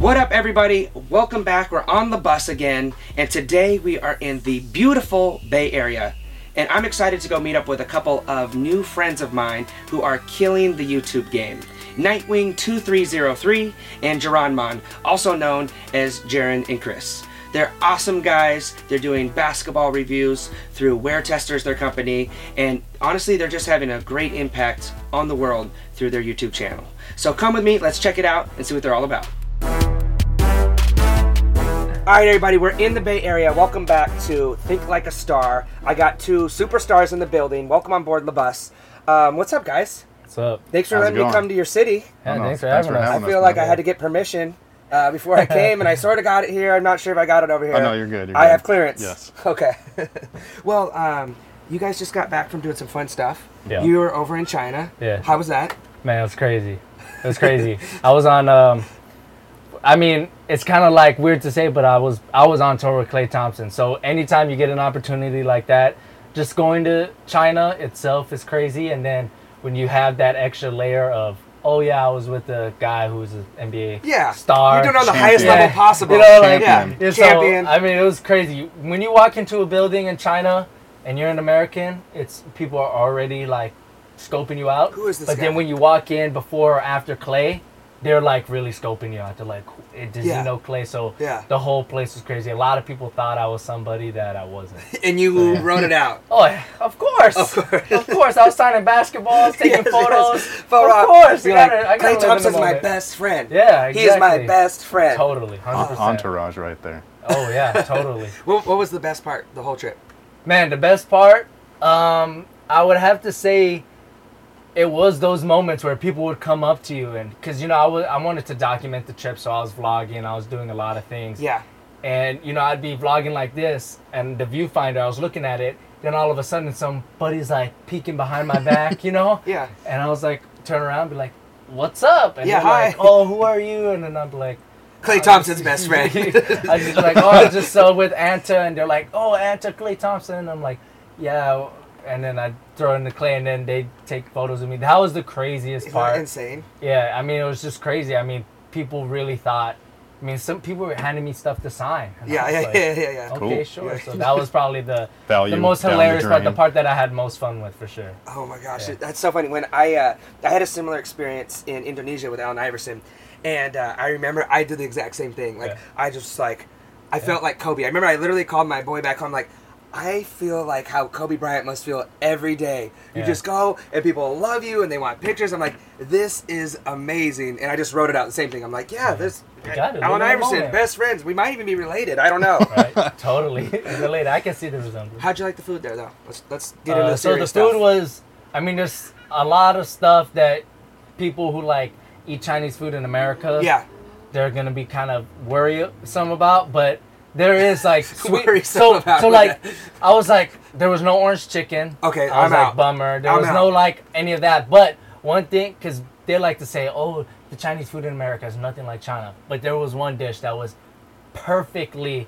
What up, everybody? Welcome back. We're on the bus again, and today we are in the beautiful Bay Area. And I'm excited to go meet up with a couple of new friends of mine who are killing the YouTube game. Nightwing2303 and Geronmon, also known as Jaren and Chris. They're awesome guys. They're doing basketball reviews through WearTesters, their company, and honestly, they're just having a great impact on the world through their YouTube channel. So come with me, let's check it out and see what they're all about. All right, everybody, we're in the Bay Area. Welcome back to Think Like a Star. I got two superstars in the building. Welcome on board the bus. Um, what's up, guys? What's up? Thanks for How's it letting me going? come to your city. Yeah, Oh, no, thanks for thanks having for us. I us, feel like I had to get permission uh, before I came, and I sort of got it here. I'm not sure if I got it over here. Oh, no, you're good, you're I good. have clearance. Yes. Okay. well, um, you guys just got back from doing some fun stuff. Yeah. You were over in China. Yeah. How was that? Man, it was crazy. It was crazy. I was on. Um, I mean, it's kind of like weird to say, but I was I was on tour with Klay Thompson. So anytime you get an opportunity like that, just going to China itself is crazy, and then when you have that extra layer of oh yeah, I was with the guy who's an NBA Yeah. star. You're doing it on the Champion. highest level possible. You know, like, yeah. Champion. Yeah, so, Champion. I mean, it was crazy. When you walk into a building in China and you're an American, it's people are already like scoping you out. Who is this But guy? then when you walk in before or after Clay, they're like really scoping you out. They're like, "Eh, "Does Yeah. he know Klay?" So Yeah. the whole place was crazy. A lot of people thought I was somebody that I wasn't. and you wrote it out. Oh, yeah, of course, Of course. of course. I was signing basketballs, taking Yes, yes. photos. Photo. Of course, You're gotta, like, I Klay live in the Thompson's my best friend. Yeah, He is my best friend. Totally, hundred percent. Entourage right there. Oh yeah, totally. What, what was the best part the whole trip? Man, the best part, um, I would have to say, it was those moments where people would come up to you and because you know I was I wanted to document the trip, so I was vlogging, I was doing a lot of things, Yeah. and you know I'd be vlogging like this, and the viewfinder, I was looking at it, then all of a sudden somebody's like peeking behind my back, you know, Yeah. and I was like turn around, and be like, "What's up?" And Yeah, they're like, hi. "Oh, who are you?" And then I'd be like. Klay "Oh, Thompson's best friend. I just like, oh, I just so with Anta, and they're like, oh, Anta Klay Thompson. And I'm like, yeah. And then I throw in the clay, and then they take photos of me. That was the craziest Isn't that part. insane? Yeah, I mean, it was just crazy. I mean, people really thought. I mean, some people were handing me stuff to sign. Yeah, yeah, like, yeah, yeah, yeah. Okay, Cool. sure. Yeah. So that was probably the Value the most down the hilarious part, the part that I had most fun with for sure. Oh my gosh, Yeah. that's so funny. When I uh, I had a similar experience in Indonesia with Allen Iverson, and uh, I remember I did the exact same thing. Like Yeah. I just like I felt like Kobe. I remember I literally called my boy back home like. I feel like how Kobe Bryant must feel every day. You Yeah. just go and people love you and they want pictures. I'm like, this is amazing, and I just wrote it out. The same thing. I'm like, yeah, this You got it. Allen Live in the Iverson, best friends. We might even be related. I don't know. Right? totally. Related. I can see the resemblance. How'd you like the food there, though? Let's let's get Uh, into the so the food stuff. was i mean there's a lot of stuff that people who like eat chinese food in america yeah, they're gonna be kind of worried some about but there is like sweet Worrisome so about so like that- i was like there was no orange chicken. Okay, i was I'm like out. bummer. There I'm was out. no like any of that. But one thing because they like to say oh the chinese food in america is nothing like china. But there was one dish that was perfectly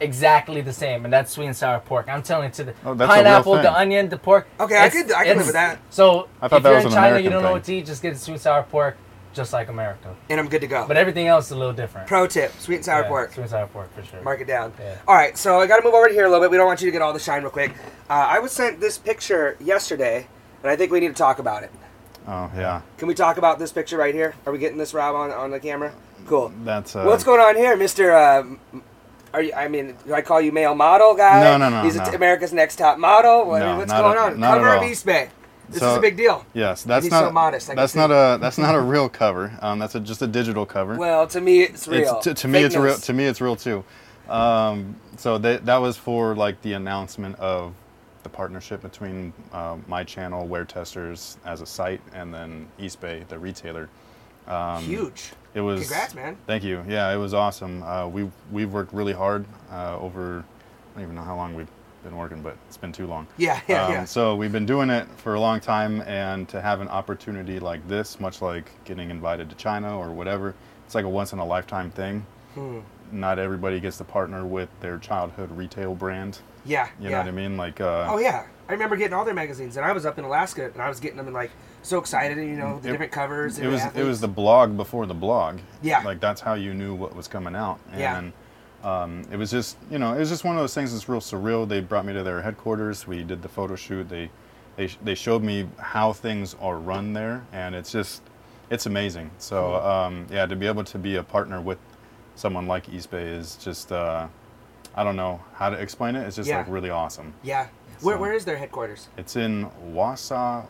exactly the same and that's sweet and sour pork. I'm telling you to the Oh, that's a real pineapple the onion the pork Okay, I it's- could- I can live with that. so I thought if that you're was in china American you don't know what to eat just get the sweet and sour pork just like america and I'm good to go. but everything else is a little different Pro tip: sweet and sour Yeah, pork. sweet and sour pork for sure Mark it down. Yeah. All right, so I got to move over to here a little bit. We don't want you to get all the shine real quick. Uh, I was sent this picture yesterday, and I think we need to talk about it. Oh yeah, Can we talk about this picture right here? Are we getting this, Rob, on, on the camera? Cool. that's uh, What's going on here, Mister? Uh, are you? I mean, do I call you male model guy? No, no, no, He's no. America's Next Top Model. What, No, what's not going at- on? not at Cover of all. Eastbay. This So- is a big deal. Yes, that's not so modest, I that's not a that's not a real cover. Um, that's a, just a digital cover. Well, to me, it's real. It's, to, to me, it's real. To me, it's real too. Um, so that that was for like the announcement of the partnership between uh, my channel, WearTesters, as a site, and then Eastbay, the retailer. Um, Huge. It was. Congrats, man. Thank you. Yeah, it was awesome. Uh, we we've worked really hard uh, over. I don't even know how long we've been working, but it's been too long. Yeah, yeah, Um, yeah. So we've been doing it for a long time, and to have an opportunity like this, much like getting invited to China or whatever, it's like a once in a lifetime thing. Hmm. not everybody gets to partner with their childhood retail brand. Yeah. You yeah. know what I mean? Like, uh, Oh yeah, I remember getting all their magazines, and I was up in Alaska, and I was getting them, and like so excited, you know, the It- different covers. it was it was the blog before the blog. Yeah. Like that's how you knew what was coming out. Yeah. Um, it was just you know it was just one of those things that's real surreal. They brought me to their headquarters. We did the photo shoot. They they they showed me how things are run there, and it's just it's amazing. So um, yeah, to be able to be a partner with someone like Eastbay is just uh, I don't know how to explain it. It's just Yeah. like really awesome. yeah. Where, So- where is their headquarters? It's in Wausau,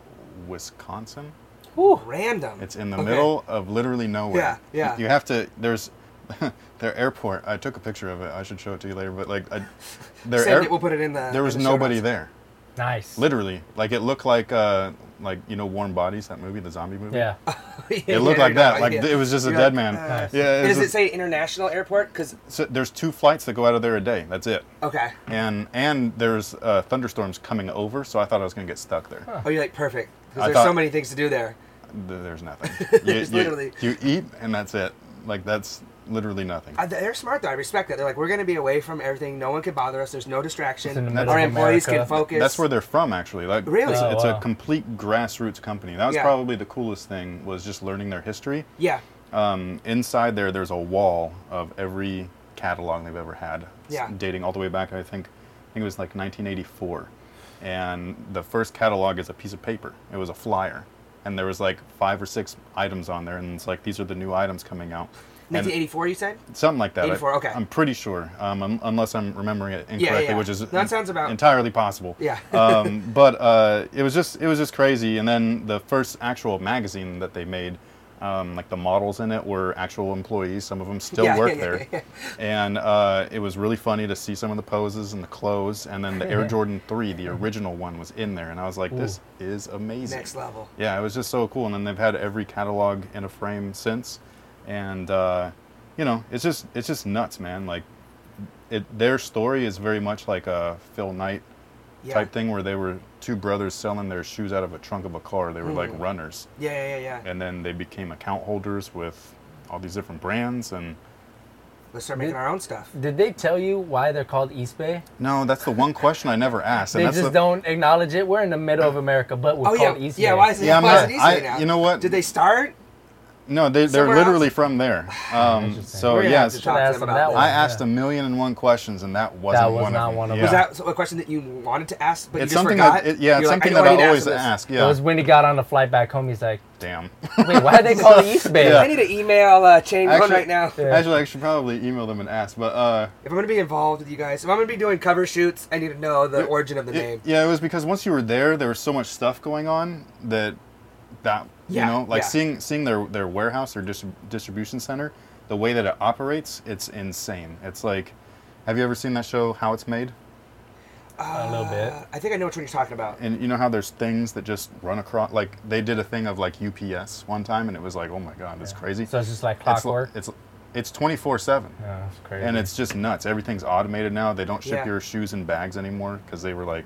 Wisconsin. Whew. Random. It's in the Okay. middle of literally nowhere. Yeah, yeah. You have to. There's their airport. I took a picture of it. I should show it to you later. But like, I, their Send air, it. We'll put it in the. there was the nobody notes. there. Nice. Literally, like it looked like uh like you know Warm Bodies that movie, the zombie movie. Yeah. It looked Yeah, like that. Like yeah. it was just a You're dead like, man. uh, Nice. Yeah. And it's does it say international airport? Because so there's two flights that go out of there a day. That's it. okay. And and there's uh, thunderstorms coming over, so I thought I was gonna get stuck there. Oh, you're like perfect. Because there's so many things to do there. Th- There's nothing. You, There's you- literally- you eat and that's it. Like that's literally nothing. Uh, they're smart though. I respect that. They're like, we're going to be away from everything. No one can bother us. There's no distraction. the Our of employees can focus. That's where they're from, actually. Like, Really? it's, Oh, it's wow. a complete grassroots company. That was Yeah. probably the coolest thing was just learning their history. Yeah. Um, inside there, there's a wall of every catalog they've ever had, Yeah. dating all the way back. I think, I think it was like 1984, and the first catalog is a piece of paper. It was a flyer, and there was like five or six items on there, and it's like these are the new items coming out. And 1984, you said? something like that. I- 84, okay. I'm pretty sure, um, un- unless I'm remembering it incorrectly, yeah. which is That sounds about- entirely possible Yeah. um, but uh, it was just it was just crazy. And then the first actual magazine that they made, um, like the models in it were actual employees. Some of them still Yeah, work yeah, there, yeah, yeah. and uh, it was really funny to see some of the poses and the clothes. And then the Air Jordan Three, the original one, was in there, and I was like, this is amazing. Next level. Yeah, it was just so cool. And then they've had every catalog in a frame since, and uh, you know, it's just it's just nuts, man. Like, it their story is very much like a Phil Knight Yeah. type thing where they were two brothers selling their shoes out of a trunk of a car. They were like Mm. runners, Yeah, yeah, yeah, yeah. and then they became account holders with all these different brands. And Let's start making Did- our own stuff. Did they tell you why they're called Eastbay? no, that's the one question I never asked. And They that's just the, don't acknowledge it. We're in the middle of America, but we're Oh yeah, called East yeah. Bay. Why is it? Yeah, why not- is it East I- Bay now? you know what? Did they start? No, they, they're Somewhere literally else? from there. Um, so We're gonna yeah, have to talk to them them about that this. one. I asked Yeah. a million and one questions, and that wasn't was one not of them. one of yeah. them. Was that a question that you wanted to ask, but it's you just something forgot? that it, yeah, it's You're like, something I know that I I need to always answer this. ask. It Yeah, was when he got on the flight back home. He's like, damn. "Wait, why did they call it Eastbay?" Yeah. I need to email uh, Chain One Actually- right now. Yeah. Actually, I should probably email them and ask. But uh, If I'm going to be involved with you guys, if I'm going to be doing cover shoots, I need to know the origin of the it- name. yeah, it was because once you were there, there was so much stuff going on that that you Yeah, know, like yeah. seeing seeing their their warehouse or distrib- distribution center, the way that it operates, it's insane. It's like, have you ever seen that show How It's Made? A little bit. Uh, I think I know which one you're talking about. And you know how there's things that just run across. Like they did a thing of like UPS one time, and it was like, oh my god, that's crazy. So it's just like It's clockwork. It's it's twenty four seven. Yeah, it's crazy. and it's just nuts. Everything's automated now. They don't ship Yeah. your shoes in bags anymore because they were like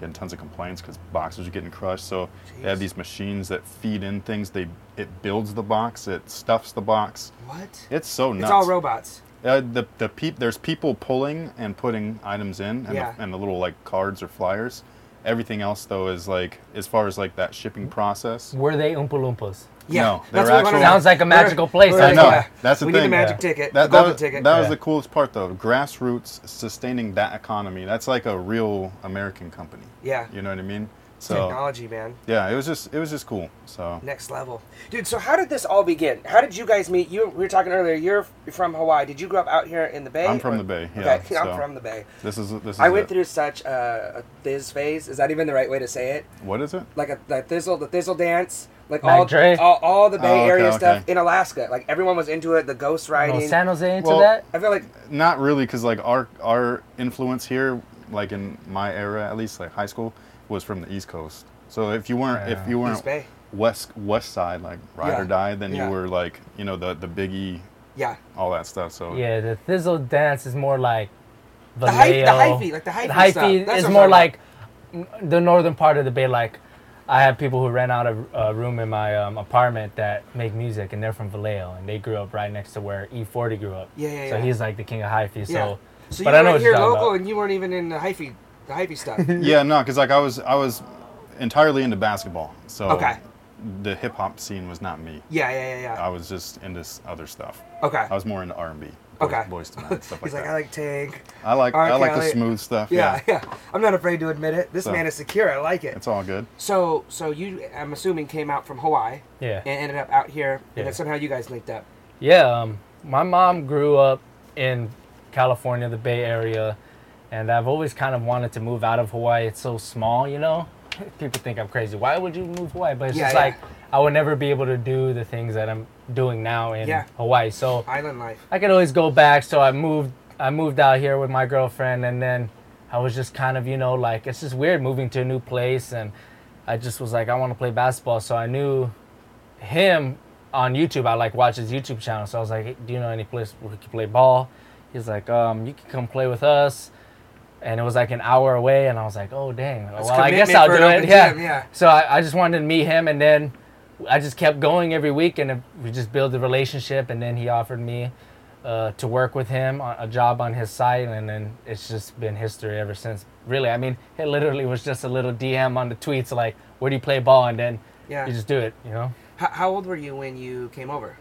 getting tons of complaints because boxes are getting crushed. So they have these machines that feed in things. They it builds the box, it stuffs the box. What? It's so nuts. It's all robots. Uh, the the peop, there's people pulling and putting items in, and, Yeah. the, and the little like cards or flyers. Everything else though is like as far as like that shipping process. Were they Oompa Loompas? Yeah, No, that's they're what I actual- Sounds like a We're- magical place, we're I I know. yeah, That's the we thing. need a magic Yeah. ticket, That, the golden that, ticket. that was Yeah. the coolest part though. Grassroots sustaining that economy. That's like a real American company. yeah, You know what I mean? So technology, man, yeah, it was just it was just cool. So next level, dude. So how did this all begin? How did you guys meet? You we were talking earlier. You're from Hawaii. Did you grow up out here in the Bay? I'm from or- the Bay, yeah, Okay, I'm from the Bay. this is this is I went it. through such a, a Thiz phase. Is that even the right way to say it? what is it? Like a the Thizzle, the Thizzle dance, like all, all all the Bay Oh, okay, Area stuff in Alaska. Like everyone was into it. The ghost No, riding. San Jose into Well- that? I feel like Not really, because like our our influence here, like in my era at least, like high school, was from the East Coast. So if you weren't if you weren't west west side like ride Yeah. or die, then Yeah. you were like you know the the Biggie, Yeah, all that stuff. So Yeah, the Thizzle dance is more like the hype, the Vallejo. hyphy, like the hyphy, The hyphy stuff. Is more like n- the northern part of the bay, like I have people who rent out a, a room in my um, apartment that make music, and they're from Vallejo, and they grew up right next to where E40 grew up. Yeah, yeah, So yeah. he's like the king of hyphy. So, Yeah. So but you I were know right what here you're local, about. and you weren't even in the hyphy, the hyphy stuff. Yeah, no, because like I was I was entirely into basketball, so Okay. the hip hop scene was not me. yeah, yeah, yeah, yeah. I was just into s- other stuff. Okay. I was more into R and B. Okay. Boyz II Men, stuff like He's like, that. I like Tank. I like R. I like the smooth stuff. Yeah, Yeah, yeah. I'm not afraid to admit it. This So- man is secure. I like it. it's all good. So, so you, I'm assuming, came out from Hawaii yeah. and ended up out here, and then somehow you guys linked up. Yeah, um, my mom grew up in California, the Bay Area, and I've always kind of wanted to move out of Hawaii. It's so small, you know. People think I'm crazy. Why would you move Hawaii? But it's Yeah, just yeah. like I would never be able to do the things that I'm doing now in Yeah. Hawaii. So Island life. I could always go back. So I moved. I moved out here with my girlfriend, and then I was just kind of, you know, like it's just weird moving to a new place, and I just was like, I want to play basketball. So I knew him on YouTube. I like watch his YouTube channel. So I was like, hey, Do you know any place where we can play ball? He's like, um, You can come play with us. And it was like an hour away, and I was like, "Oh dang! That's well, I guess I'll do it." Yeah. gym, yeah. So I, I just wanted to meet him, and then I just kept going every week, and we just built a relationship. And then he offered me uh, to work with him on a job on his site, and then it's just been history ever since. Really, I mean, it literally was just a little DM on the tweets like, "Where do you play ball?" and then Yeah. you just do it, you know. How, how old were you when you came over?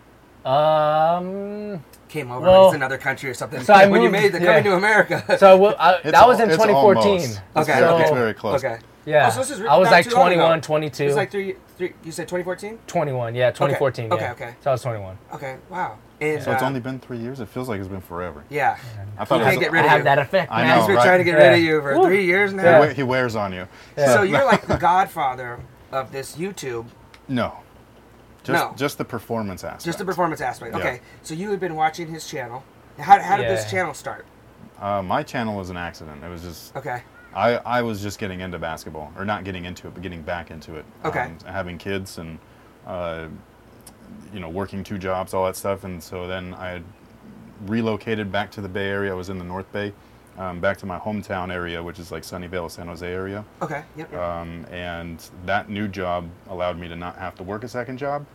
Um, Came over Well, like another country or something. so I when you made the yeah. coming to America. so I, w- I- It's that was in 2014. almost. It's Okay, very, okay. It's very close. okay. Yeah, Oh, so this is I was like too long ago. 21, 22. It's like three, three. You said 2014. 21, yeah, 2014. Okay, yeah. okay. So I was 21. Okay. Wow. And So it's uh, only been three years. It feels like it's been forever. yeah. I thought He can't was, get rid I of have that effect, I know, He's been right? trying to get rid of you for Woo. three years now. Yeah. he, he wears on you. Yeah. So you're like the godfather of this YouTube, No. Just, No. just the performance aspect. just the performance aspect. Yeah. Okay. So you had been watching his channel. How, how did this channel start? Uh, my channel was an accident. It was just Okay. I, I was just getting into basketball, or not getting into it, but getting back into it. Okay. Um, having kids and, uh, you know, working two jobs, all that stuff, and so then I had relocated back to the Bay Area. I was in the North Bay, um, back to my hometown area, which is like Sunnyvale, San Jose area. Okay. Yep. yep. Um, and that new job allowed me to not have to work a second job.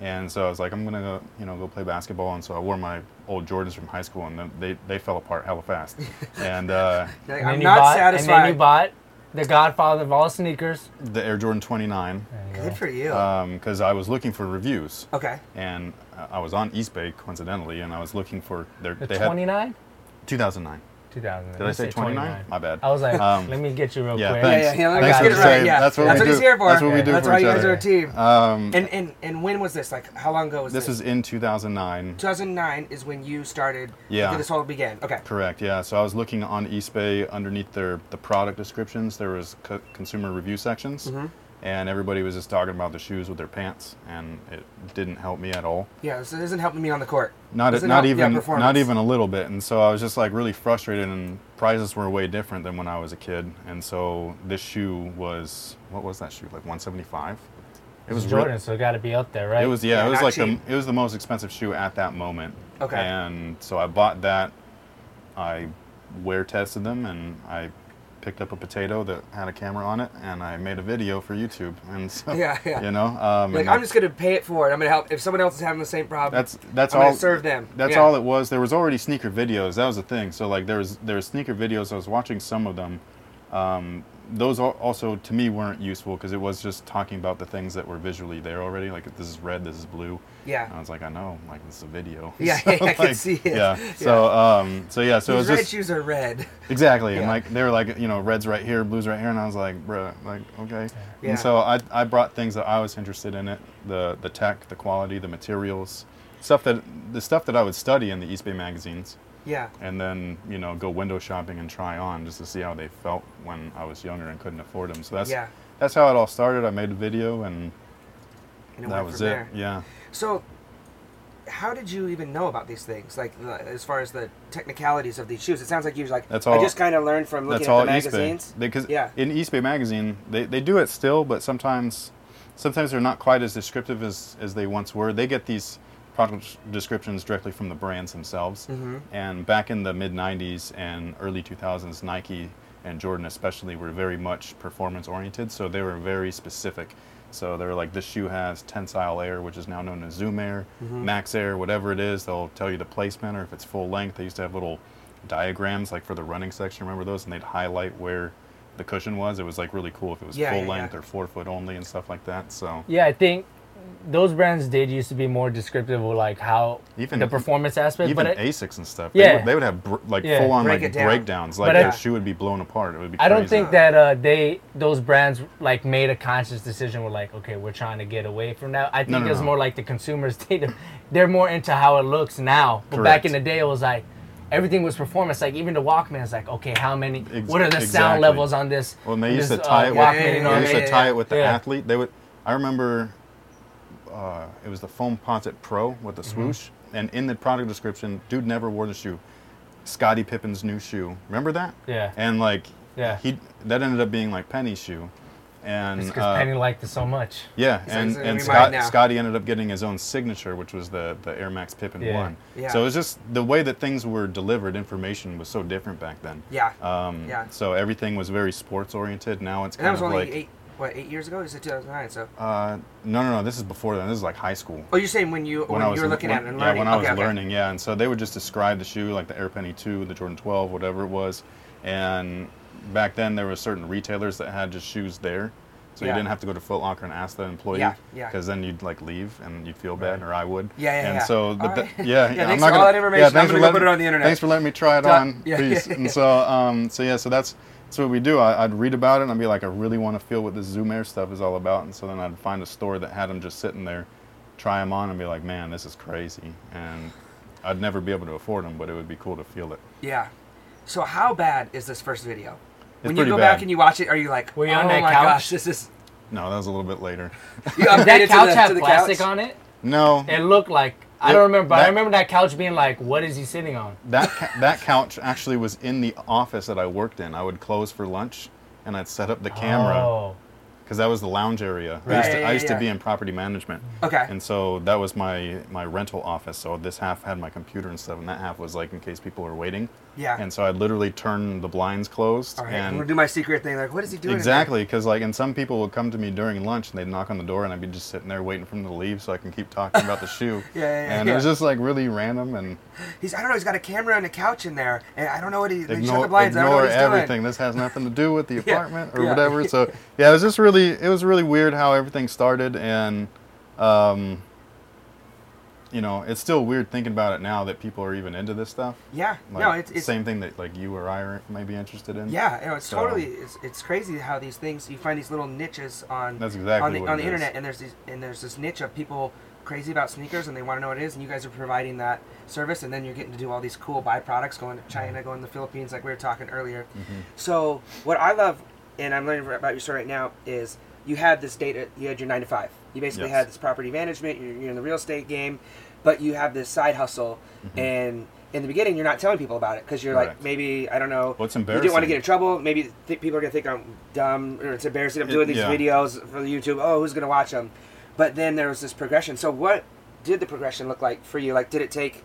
And so I was like, I'm gonna go, you know, go play basketball. And so I wore my old Jordans from high school, and then they, they fell apart hella fast. and uh, Like, And I'm then not bought, And then you bought the godfather of all sneakers. the Air Jordan 29, There Good go. for you. because I was looking for reviews, okay. and I was on Eastbay coincidentally, and I was looking for their. The 29? 2009. 2000. Did I say 29? My bad. I was like, Um, let me get you real yeah, quick. thanks. Yeah, yeah, yeah. Thanks Let's for get it right. save. Yeah. That's what That's we what do. he's here for. That's what we do That's for why you guys are a team. Um, And and and when was this? Like, how long ago was this? this is in 2009. 2009 is when you started. Yeah. This all began. Okay. Correct. Yeah. So I was looking on Eastbay underneath their the product descriptions. There was co- consumer review sections, Mm-hmm. And everybody was just talking about the shoes with their pants, and it didn't help me at all. Yeah. This isn't helping me on the court. Not Doesn't not help- yeah, even performance. not even a little bit. And so I was just like really frustrated, and prizes were way different than when I was a kid. And so this shoe was what was that shoe like 175? It was It's real- Jordan, so it got to be up there, right? It was yeah, Yeah, it was like cheap. the it was the most expensive shoe at that moment. Okay. And so I bought that. I wear tested them and I picked up a potato that had a camera on it and I made a video for YouTube. And so Yeah, yeah. you know, um, Like I'm just gonna pay it forward. I'm gonna help. If someone else is having the same problem, that's that's I'm all serve them. That's Yeah. all it was. There was already sneaker videos. That was the thing. So like there was there was sneaker videos. I was watching some of them. Um, those also to me weren't useful because it was just talking about the things that were visually there already. Like this is red, this is blue. Yeah. And I was like, I know, like this is a video. Yeah, So, yeah, I can see it. Yeah. So um, so yeah, so it was red just shoes are red. exactly, and like they were like you know reds right here, blues right here, and I was like, bruh, like okay. Yeah. And so I I brought things that I was interested in it, the the tech, the quality, the materials, stuff that the stuff that I would study in the Eastbay magazines Yeah. and then you know go window shopping and try on just to see how they felt when I was younger and couldn't afford them. So that's Yeah. that's how it all started. I made a video and And it that was it. there. Yeah. So, how did you even know about these things? Like, the, as far as the technicalities of these shoes, it sounds like you was like, That's I just kind of learned from looking at all the magazines. because Yeah. in Eastbay magazine they, they do it still, but sometimes sometimes they're not quite as descriptive as as they once were. They get these product descriptions directly from the brands themselves. Mhm. And back in the mid '90s and early 2000s, Nike and Jordan especially were very much performance oriented. So they were very specific. So they were like, this shoe has tensile air, which is now known as Zoom Air, Max Air, whatever it is. They'll tell you the placement or if it's full length. They used to have little diagrams like for the running section. Remember those? And they'd highlight where the cushion was. It was like really cool if it was Yeah, full yeah, length yeah. or four foot only and stuff like that. So Yeah, I think those brands did used to be more descriptive of like how Even- the performance aspect. even but it, Asics and stuff. Yeah. They would, they would have br- like Yeah. full on Break like breakdowns. Like But their I- shoe would be blown apart. It would be. I don't think that uh, they those brands like made a conscious decision. Were like, okay, we're trying to get away from that. I think No, no, it's no. more like the consumers. They they're more into how it looks now. But back in the day, it was like everything was performance. Like even the Walkman is like, okay, how many? Ex- what are the sound levels on this? Well, and they used this, to tie uh, it with. Walkman, Yeah, you know yeah, they used mean? to tie it with the Yeah. athlete. They would. I remember. Uh, it was the Foamposite Pro with the Mm-hmm. swoosh, and in the product description, dude never wore the shoe. Scottie Pippen's new shoe. Remember that? Yeah. And like, Yeah. he that ended up being like Penny's shoe, and because uh, Penny liked it so much. Yeah, He's and, like, and gonna be mine Scott. Scotty ended up getting his own signature, which was the, the Air Max Pippen Yeah. 1. Yeah. So it was just the way that things were delivered, information was so different back then. Yeah. Um, Yeah. So everything was very sports oriented. Now it's and that kind was of only like. eight, what, eight years ago? You said 2009, so. Uh, no, no, no. This is before then. This is like high school. Oh, you're saying when you when, I was you were looking when- at it and learning. yeah, when I was okay, okay. learning, yeah. And so they would just describe the shoe, like the Air Penny 2, the Jordan 12, whatever it was. And back then, there were certain retailers that had just shoes there. So Yeah. you didn't have to go to Foot Locker and ask the employee. Yeah, yeah. Because then you'd like leave and you'd feel bad, Right. or I would. Yeah, yeah, And yeah. so, All but the- right. yeah, Yeah, yeah, thanks I'm not for all gonna, that information. I'm thanks gonna for letting- put it on the internet. Thanks for letting me try it on. Yeah, Peace. yeah, yeah. And so, um, so yeah, so that's that's what we do. I, I'd read about it and I'd be like, I really want to feel what this Zoom Air stuff is all about. And so then I'd find a store that had them just sitting there, try them on, and be like, man, this is crazy. And I'd never be able to afford them, but it would be cool to feel it. Yeah. So how bad is this first video? It's when you go bad. back and you watch it, are you like, Were you oh on that my couch? gosh, this is. No, that was a little bit later. You Did that upgraded to couch the- have to the plastic couch? on it? No, It looked like I don't remember, but I remember that couch being like, "What is he sitting on?" that ca- that couch actually was in the office that I worked in. I would close for lunch, and I'd set up the camera. Oh, because that was the lounge area. I used, to, yeah, I used yeah. to be in property management, Okay. and so that was my my rental office. So this half had my computer and stuff, and that half was like in case people were waiting. Yeah. And so I'd literally turn the blinds closed, All right. I'm and gonna do my secret thing. Like, what is he doing? exactly because like, and some people would come to me during lunch, and they'd knock on the door, and I'd be just sitting there waiting for them to leave so I can keep talking about the shoe. Yeah, yeah, yeah, And it was just like really random and He's. I don't know. He's got a camera and a couch in there, and I don't know what he. Shut the ignore. I don't know ignore what he's doing. everything. This has nothing to do with the Yeah, apartment or yeah. whatever. So yeah, it was just really it was really weird how everything started, and um, you know, it's still weird thinking about it now that people are even into this stuff. Yeah. Like, no, it's, it's same thing that like you or I are, may be interested in. Yeah, you know, it's So- totally it's, it's crazy how these things you find these little niches on That's exactly on the on the internet and there's these and there's this niche of people crazy about sneakers and they want to know what it is and you guys are providing that service and then you're getting to do all these cool byproducts going to China, going to the Philippines like we were talking earlier. Mm-hmm. So what I love and I'm learning about your story right now is you had this data you had your nine to five. You basically Yes. had this property management, you're, you're in the real estate game, but you have this side hustle and in the beginning, you're not telling people about it because you're like, Mm-hmm. Maybe I don't know. Well, it's You didn't want to get in trouble. Maybe th- people are gonna think I'm dumb or it's embarrassing. I'm It- doing these yeah. videos for YouTube. Oh, who's gonna watch them? But then there was this progression. So what did the progression look like for you? Like, did it take?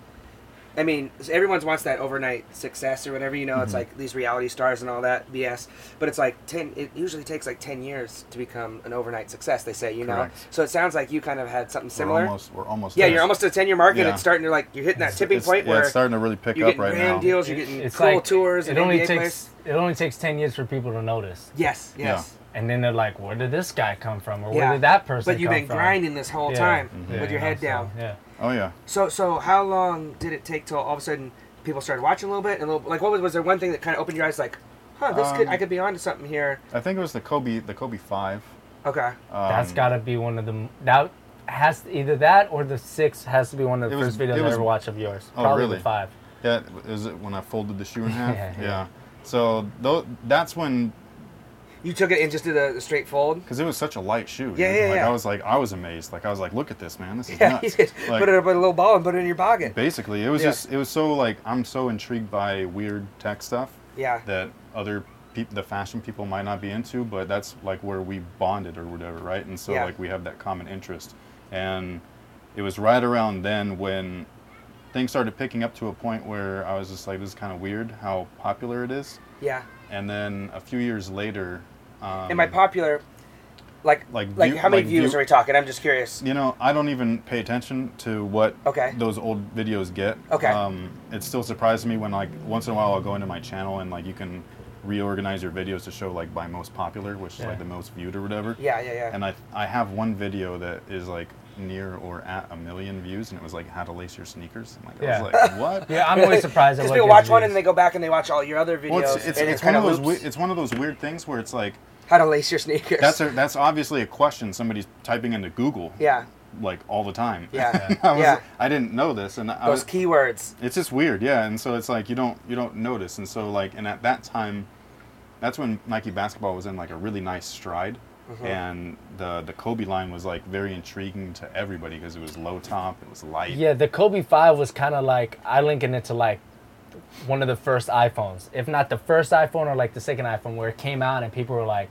I mean, everyone wants that overnight success or whatever. You know, Mm-hmm. it's like these reality stars and all that BS. But it's like ten. It usually takes like ten years to become an overnight success. They say, you know. So it sounds like you kind of had something We're similar. almost we're almost yeah, there. you're almost at a ten year mark, and it's starting to like you're hitting that It's- tipping it's- point yeah, where it's starting to really pick you're up getting right brand now. deals, you're getting it's cool like tours, It and only NBA takes plays. it only takes ten years for people to notice, Yes, yes. and then they're like, "Where did this guy come from? Or Yeah. where did that person?" But you've come been from? grinding this whole Yeah. time Mm-hmm. Yeah, with your you know, head so, down. yeah. Oh yeah. So, so how long did it take till all of a sudden people started watching a little bit? And a little, like, what was was there one thing that kind of opened your eyes? Like, huh, this could Um, I could be onto something here. I think it was the Kobe the Kobe five. Okay. that's got to be one of the that has either that or the six has to be one of the It was- first videos it I was- ever watched of yours. Oh, Probably really? the five. Yeah, is it when I folded the shoe in half? Yeah, yeah. yeah. So tho- that's when You took it and just did a, a straight fold. because it was such a light shoe. Yeah, dude. yeah, like, yeah. I was like, I was amazed. Like I was like, look at this, man. This is Yeah, nuts. Like, put it up in a little ball and put it in your pocket. basically, it was Yeah. just, it was so like, I'm so intrigued by weird tech stuff Yeah. that other people, the fashion people might not be into, but that's like where we bonded or whatever, right? And so Yeah. like we have that common interest, and it was right around then when things started picking up to a point where I was just like, this is kind of weird how popular it is. Yeah. And then a few years later, um, And by popular, like Like like, view- how many like views view- are we talking? I'm just curious. you know, I don't even pay attention to what Okay. those old videos get. Okay. Um, it still surprises me when like once in a while I'll go into my channel and like you can reorganize your videos to show like by most popular, which is Yeah. like the most viewed or whatever. Yeah, yeah, yeah. And I I have one video that is like near or at a million views, and it was like how to lace your sneakers. I'm like, I was like, what? Yeah, I'm always surprised at Because what people gets watch one views. and they go back and they watch all your other videos, Well, it's, it's, and it's kind one of of those loops. we- it's one of those weird things where it's like how to lace your sneakers. that's a, that's obviously a question somebody's typing into Google yeah, like all the time. Yeah. I, was, Yeah. I didn't know this, and I those was, keywords. it's just weird, yeah. And so it's like you don't you don't notice, and so like and at that time, that's when Nike basketball was in like a really nice stride, Mm-hmm. and the the Kobe line was like very intriguing to everybody because it was low top, it was light. Yeah, the Kobe 5 was kind of like, I linking it to like one of the first iPhones. If not the first iPhone or like the second iPhone where it came out and people were like,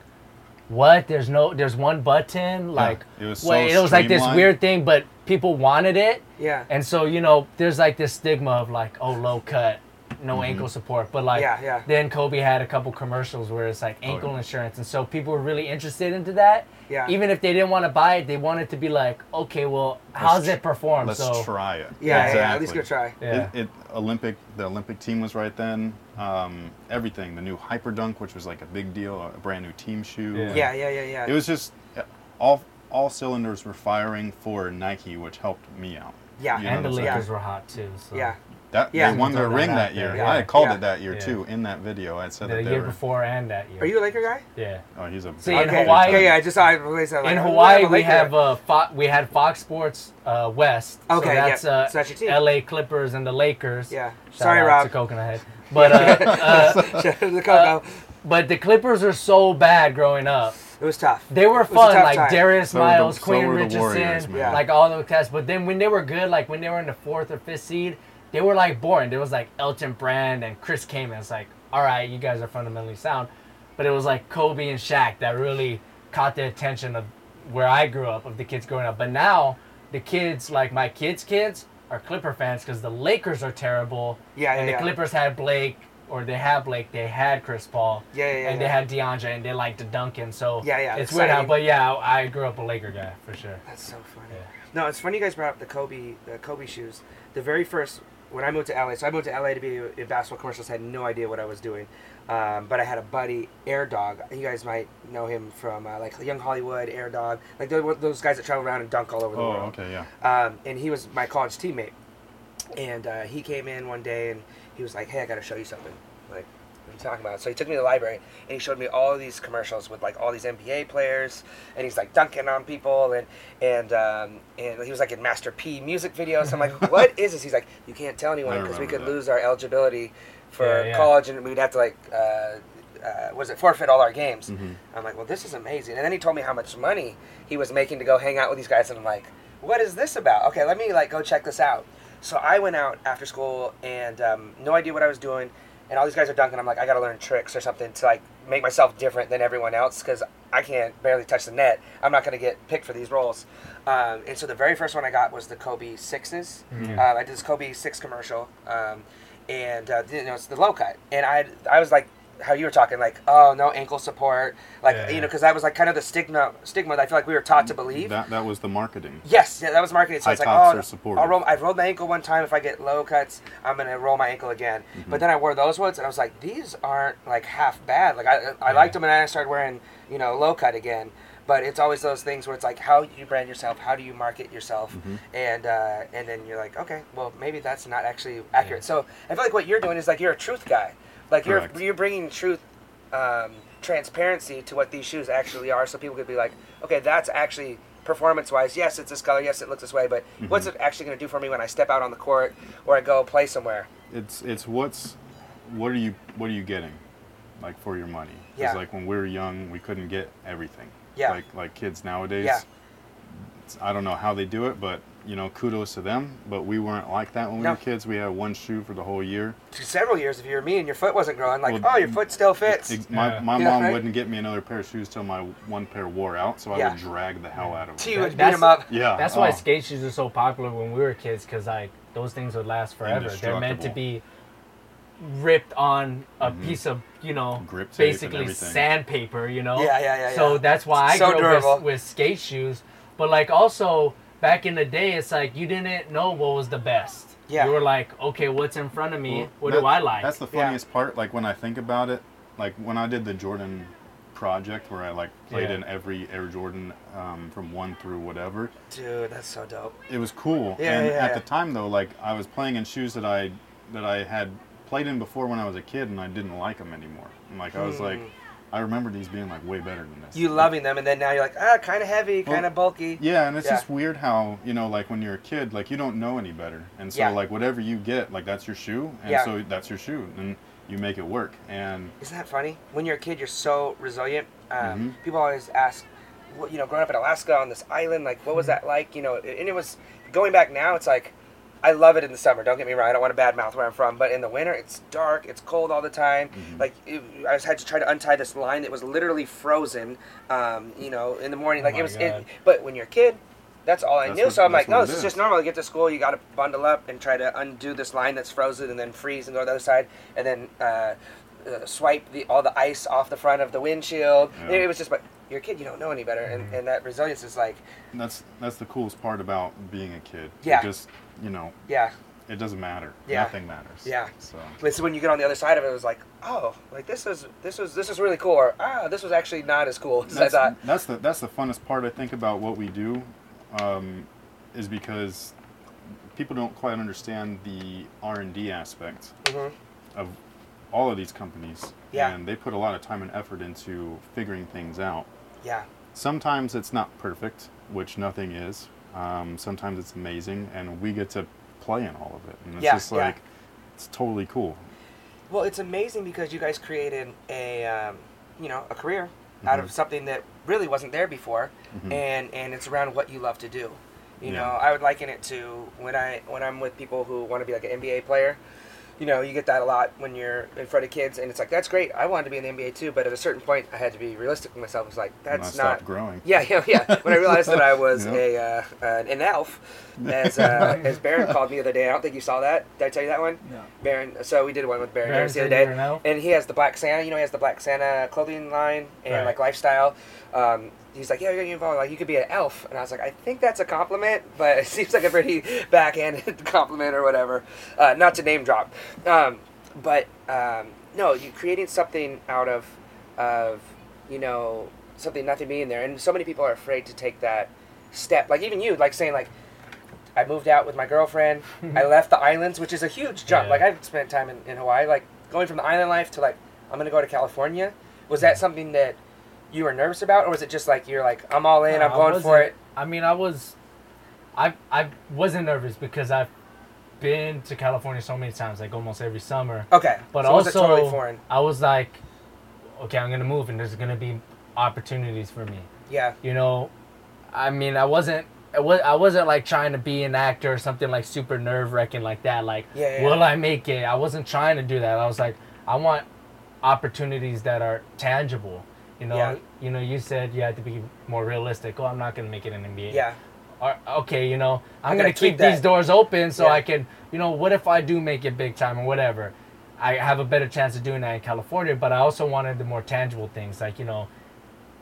what? There's no, there's one button? Like, it was so wait, it was like this weird thing, but people wanted it. Yeah. And so, you know, there's like this stigma of like, oh, low cut, no Mm-hmm. ankle support. But like, Yeah, yeah. then Kobe had a couple commercials where it's like ankle Oh, yeah. insurance. And so people were really interested into that. Yeah. Even if they didn't want to buy it, they wanted to be like, okay, well, how's tr- it perform? Let's so, try it. Yeah, yeah, at least go try. Yeah. It, it Olympic the Olympic team was right then. Um, everything the new Hyperdunk, which was like a big deal, a brand new team shoe. Yeah. Yeah, yeah, yeah, yeah. It was just uh, all all cylinders were firing for Nike, which helped me out. Yeah. You know and the what Lakers were hot too. So. yeah. That Yeah. they won their Throw that ring that year. Yeah. I had called Yeah. it that year Yeah. too in that video. I said The that they year were. before and that year. Are you a Laker guy? Yeah. Oh, he's a. See, in okay. Hawaii- Yeah, yeah. I just saw it. I'm like, In Hawaii, a we have uh, Fo- we had Fox Sports uh, West. Okay, so yeah. that's uh, So that's your team. L.A. Clippers and the Lakers. Yeah. Shout Sorry, out Rob. To Coconut Head. But uh, uh, Shout out the but the Clippers are so bad growing up. it was tough. They were fun, tough like time. Darius So were the- Miles, so Quinn were Richardson, Warriors, like all those guys. But then when they were good, like when they were in the fourth or fifth seed, they were like born. There was like Elton Brand and Chris Kaman. It's like, all right, you guys are fundamentally sound, but it was like Kobe and Shaq that really caught the attention of where I grew up, of the kids growing up. But now the kids, like my kids' kids, are Clipper fans because the Lakers are terrible. Yeah, yeah, and the yeah. Clippers had Blake. Or they had Blake, they had Chris Paul, Yeah, yeah, yeah, and yeah. they had DeAndre, and they liked to Duncan. So Yeah, yeah, it's weird how, but yeah, I grew up a Laker guy for sure. That's so funny. No, it's funny you guys brought up the Kobe, the Kobe shoes. The very first when I moved to LA, so I moved to LA to be in basketball commercials. Had no idea what I was doing, um, but I had a buddy, Air Dog. You guys might know him from uh, like Young Hollywood, Air Dog, like those, those guys that travel around and dunk all over the Oh, world. okay, yeah. Um, and he was my college teammate. And uh, he came in one day and he was like, "Hey, I got to show you something." Like, what are you talking about? So he took me to the library and he showed me all of these commercials with like all these NBA players, and he's like dunking on people, and and um, and he was like in Master P music videos. I'm like, "What is this?" He's like, "You can't tell anyone because we could that. lose our eligibility for Yeah, yeah. college, and we'd have to like." Uh, uh, was it forfeit all our games? Mhm. I'm like, well, this is amazing. And then he told me how much money he was making to go hang out with these guys, and I'm like, what is this about? Okay, let me like go check this out. So I went out after school and um, no idea what I was doing, and all these guys are dunking. I'm like, I gotta learn tricks or something to like make myself different than everyone else because I can't barely touch the net. I'm not gonna get picked for these roles. Um, and so the very first one I got was the Kobe sixes. Uh, I did this Kobe six commercial, um, and uh, you know it's the low cut, and I I was like. How you were talking, like, oh no ankle support, like Yeah, you yeah. know, because that was like kind of the stigma, stigma that I feel like we were taught to believe. That that was the marketing. Yes, yeah, that was marketing. So High it's like, oh. I'll roll, I've rolled my ankle one time. If I get low cuts, I'm gonna roll my ankle again. Mm-hmm. But then I wore those ones, and I was like, these aren't like half bad. Like I, I liked them, and then I started wearing, you know, low cut again. But it's always those things where it's like, how you brand yourself, how do you market yourself, Mm-hmm. and uh, and then you're like, okay, well maybe that's not actually accurate. So I feel like what you're doing is like you're a truth guy. Like you're Correct. you're bringing truth um, transparency to what these shoes actually are, so people could be like, okay, that's actually performance wise. Yes, it's this color. Yes, it looks this way. But what's Mm-hmm. it actually going to do for me when I step out on the court or I go play somewhere? It's it's what's what are you what are you getting, like for your money? 'Cause, Yeah. like when we were young, we couldn't get everything. Yeah. Like like kids nowadays. Yeah. I don't know how they do it, but you know, kudos to them. But we weren't like that when we No. were kids. We had one shoe for the whole year. For several years, if you were me and your foot wasn't growing, like, Well, oh, your foot still fits. Ex- My, Yeah. my Yeah, mom right? wouldn't get me another pair of shoes till my one pair wore out, so I Yeah. would drag the hell out of So them. you would beat That's- them up. Yeah. That's why oh. skate shoes are so popular when we were kids, because like those things would last forever. They're meant to be ripped on a piece of you know Mm-hmm. Grip tape basically everything. sandpaper. You know. Yeah, yeah, yeah, So yeah. that's why I So grew up with, with skate shoes. But like also back in the day, it's like you didn't know what was the best. Yeah. You were like, okay, what's in front of me? Well, what that- do I like? That's the Yeah. funniest part. Like when I think about it, like when I did the Jordan project where I like played Yeah. in every Air Jordan um, from one through whatever. Dude, that's so dope. It was cool. Yeah, and yeah, at yeah. the time though, like I was playing in shoes that I that I had played in before when I was a kid, and I didn't like them anymore. And like I was like, Hmm. I remember these being like way better than this. You loving them, and then now you're like, ah, kind of heavy, Well, kind of bulky. Yeah, and it's Yeah. just weird how you know, like when you're a kid, like you don't know any better, and so Yeah. like whatever you get, like that's your shoe, and Yeah. so that's your shoe, and you make it work. And Isn't that funny? When you're a kid, you're so resilient. Um, Mhm. People always ask, what, you know, growing up in Alaska on this island, like, what was that like? You know, and it was going back now. It's like, I love it in the summer. Don't get me wrong. I don't want to badmouth where I'm from, but in the winter, it's dark. It's cold all the time. Like, it, I just had to try to untie this line that was literally frozen. Um, you know, in the morning, Oh like my it was. It, but when you're a kid. That's all I That's knew. what- so I'm like, no, this is just normal. You get to school, you got to bundle up and try to undo this line that's frozen, and then freeze and go to the other side, and then uh, uh, swipe the all the ice off the front of the windshield. Yeah. It was just, but you're a kid, you don't know any better, and, and that resilience is like, that's that's the coolest part about being a kid. Yeah. Just you know, yeah. it doesn't matter. Yeah. Nothing matters. Yeah. So But when you get on the other side of it, it was like, oh, like this is this was this is really cool, or ah, this was actually not as cool as I that's, thought. that's the that's the funnest part I think about what we do, um, is because people don't quite understand the R and D aspect Mhm. of all of these companies. Yeah. And they put a lot of time and effort into figuring things out. Yeah, Sometimes it's not perfect, which nothing is. Um, sometimes it's amazing, and we get to play in all of it, and it's Yeah, just yeah. like it's totally cool. Well, it's amazing because you guys created a, um, you know, a career out Mhm. of something that really wasn't there before, Mhm. and and it's around what you love to do. You Yeah. know, I would liken it to when I when I'm with people who want to be like an NBA player. You know, you get that a lot when you're in front of kids, and it's like that's great. I wanted to be in the NBA too, but at a certain point, I had to be realistic with myself. It's like that's not. growing. Yeah, yeah, yeah. When I realized that I was Yeah. a uh, an elf, as uh, as Baron called me the other day. I don't think you saw that. Did I tell you that one? No. Baron. So we did one with Baron, the other day, an and he has the Black Santa. You know, he has the Black Santa clothing line and Right. like lifestyle. Um, he's like, yeah, you're getting involved. Like, you could be an elf, and I was like, I think that's a compliment, but it seems like a pretty backhanded compliment or whatever. Uh, not to name drop, um, but um, no, you're creating something out of of you know something nothing being there, and so many people are afraid to take that step. Like even you, like saying like. I moved out with my girlfriend. I left the islands, which is a huge jump. Yeah. Like I've spent time in, in Hawaii. Like going from the island life to like I'm gonna go to California. Was that something that you were nervous about, or was it just like you're like I'm all in, No, I'm going for it? I mean, I was, I I wasn't nervous because I've been to California so many times, like almost every summer. Okay, But so also, totally foreign? I was like, okay, I'm gonna move, and there's gonna be opportunities for me. Yeah, You know, I mean, I wasn't. I was I wasn't like trying to be an actor or something like super nerve wracking like that. Like, Yeah, yeah, will yeah. I make it? I wasn't trying to do that. I was like, I want opportunities that are tangible. You know, Yeah. you know, you said you had to be more realistic. Oh, I'm not gonna make it in NBA. yeah, Or, okay, you know, I'm, I'm gonna, gonna keep, keep these doors open so Yeah. I can, you know, what if I do make it big time or whatever? I have a better chance of doing that in California, but I also wanted the more tangible things, like you know,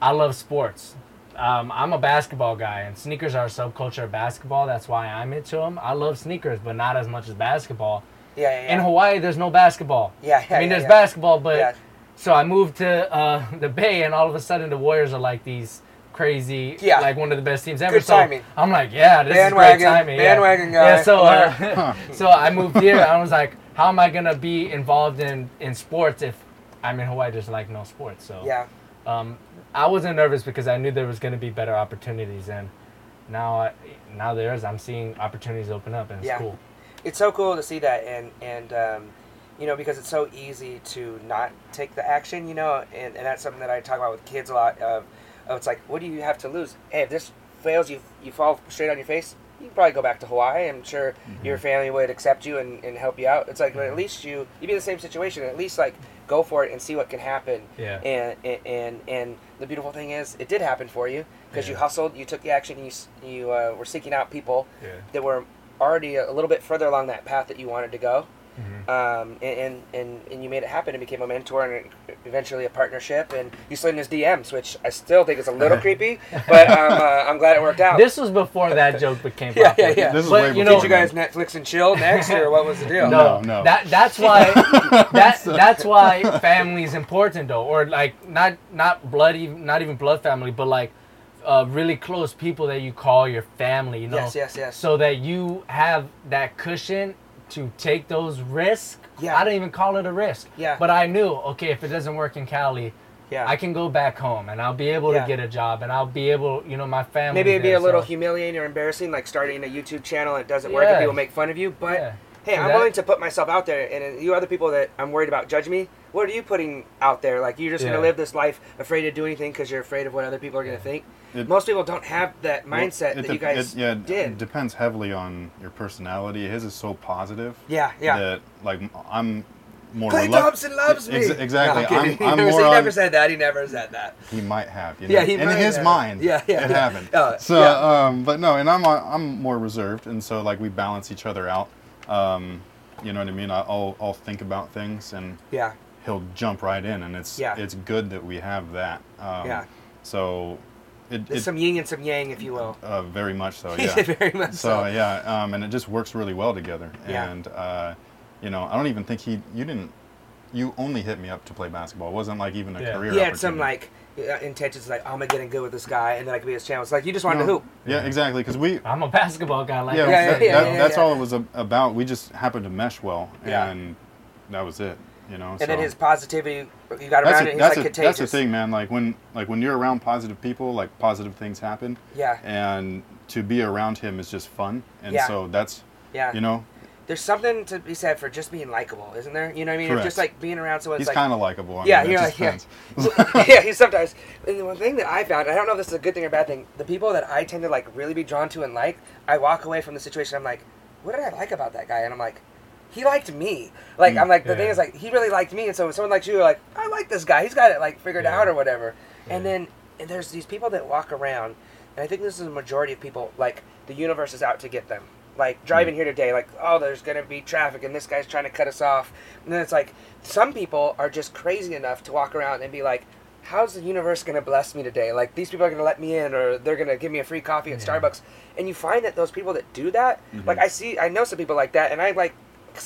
I love sports. Um, I'm a basketball guy, and sneakers are a subculture of basketball. That's why I'm into them. I love sneakers, but not as much as basketball. yeah, yeah. yeah. In Hawaii, there's no basketball. Yeah, yeah, I mean, there's basketball, but. So I moved to uh, the Bay, and all of a sudden, the Warriors are like these crazy, Yeah. like one of the best teams ever. Good so timing. I'm like, yeah, this Bandwagon- is great timing. bandwagon yeah. guy. Yeah, so uh, so I moved here. I was like, how am I gonna be involved in in sports if I'm in Hawaii? There's like no sports. So yeah. um, I wasn't nervous because I knew there was gonna be better opportunities, and now I, now there is. I'm seeing opportunities open up, and it's Yeah. cool. it's so cool to see that and and um, you know because it's so easy to not take the action you know and, and that's something that i talk about with kids a lot of, of it's like what do you have to lose? Hey if this fails you you fall straight on your face you can probably go back to hawaii. I'm sure your family would accept you and, and help you out. It's like but at least you you'd be in the same situation. At least like go for it and see what can happen. Yeah. and and and, and the beautiful thing is it did happen for you because you hustled you took the action you you uh, were seeking out people Yeah. that were already a little bit further along that path that you wanted to go. Mm-hmm. Um, and, and and you made it happen and became a mentor and eventually a partnership and you slid in his DMs, which I still think is a little creepy, but um, uh, I'm glad it worked out. This was before that joke became Yeah, popular. yeah, yeah. This is But, way you know- Did you guys Netflix and chill next, or what was the deal? No. no. That that's why that that's why family is important though, or like not not blood even not even blood family, but like uh, really close people that you call your family. You know, Yes, yes, yes. so that you have that cushion to take those risks. Yeah. I don't even call it a risk. Yeah. But I knew, okay, if it doesn't work in Cali, Yeah. I can go back home and I'll be able Yeah. to get a job and I'll be able, you know, my family. Maybe it'd be a little so, humiliating or embarrassing, like starting a YouTube channel and it doesn't work and people make fun of you. But Yeah. hey, So I'm that- willing to put myself out there. And you other people that I'm worried about judge me. What are you putting out there? Like you're just Yeah. gonna live this life afraid to do anything because you're afraid of what other people are gonna think. It- Most people don't have that Well, mindset it that de- you guys it, yeah, it did. depends heavily on your personality. His is so positive. yeah, yeah. That like I'm more. Klay reluct- Thompson loves me. Ex- exactly. No, I'm I'm. I'm he, never, more he on- said that. He never said that. He might have. You know? Yeah, he in might his have. mind. Yeah, yeah, It yeah. happened. Uh, so, yeah. um, but no, and I'm I'm more reserved, and so like we balance each other out. Um, you know what I mean? I'll I'll think about things, and Yeah, he'll jump right in, and it's Yeah. it's good that we have that. Um, Yeah. So, it, there's it some yin and some yang, if you will. uh, very much so. Yeah. Very much so. So yeah, um, and it just works really well together. Yeah. And uh, you know, I don't even think he. You didn't. You only hit me up to play basketball. It wasn't like even a Yeah. career. He had some like uh, intentions, like I'm gonna get in good with this guy, and then I could be his channel. It's like you just wanted to hoop. Yeah, exactly. Because we. I'm a basketball guy. Like Yeah, I Yeah, that- yeah, that- yeah, that's yeah. all it was about. We just happened to mesh well, Yeah. and that was it. You know. And so. then his positivity, you got that's, around a- it. He's that's, like a- contagious. that's the thing, man. Like when like when you're around positive people, like positive things happen, Yeah, and to be around him is just fun. And Yeah. so that's yeah. you know There's something to be said for just being likable, isn't there? You know what I mean? Correct. Just like being around someone. he's like, kind of likable. I Yeah, mean, you're like, yeah. yeah, he's sometimes. And the one thing that I found, I don't know if this is a good thing or bad thing. The people that I tend to like really be drawn to and like, I walk away from the situation. I'm like, what did I like about that guy? And I'm like, he liked me. Like. I'm like the thing is like he really liked me, and so when someone likes you, you're like, I like this guy. He's got it like figured Yeah. out or whatever. And then and there's these people that walk around, and I think this is a majority of people. Like the universe is out to get them. Like driving here today, like oh, there's gonna be traffic, and this guy's trying to cut us off. And then it's like some people are just crazy enough to walk around and be like, how's the universe going to bless me today? Like these people are going to let me in, or they're going to give me a free coffee at Yeah. Starbucks. And you find that those people that do that, Mhm. like I see, I know some people like that, and I like,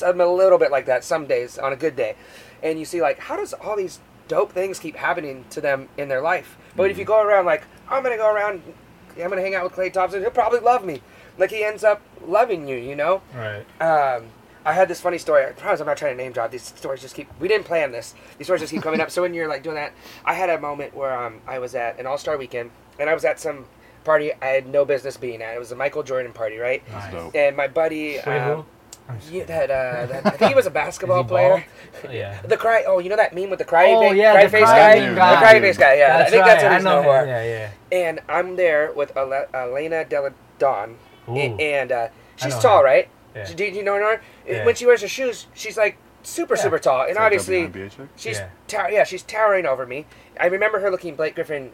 I'm a little bit like that some days on a good day. And you see, like, how does all these dope things keep happening to them in their life? But if you go around like, I'm going to go around, I'm going to hang out with Klay Thompson, he'll probably love me. Like he ends up loving you, you know. Right. Um, I had this funny story. I promise I'm not trying to name drop. These stories just keep. We didn't plan this. These stories just keep coming up. So when you're like doing that, I had a moment where um, I was at an All Star weekend, and I was at some party I had no business being at. It was a Michael Jordan party, right? That's Nice. dope. And my buddy, um, who? Yeah, that, uh, that I think he was a basketball player. Yeah. The cry. Oh, you know that meme with the cry, Oh fa- yeah, cry the face crying guy. dude. guy. The cry face guy. Yeah, I think that's what right. he's known for. Yeah, yeah. And I'm there with Ale- Elena Delle Donne, Ooh. A- and uh, she's tall, her. right? Yeah. Do, do you know her? Yeah. When she wears her shoes, she's like super, Yeah. super tall, and Is obviously WNBA she's Yeah. tower- yeah, she's towering over me. I remember her looking Blake Griffin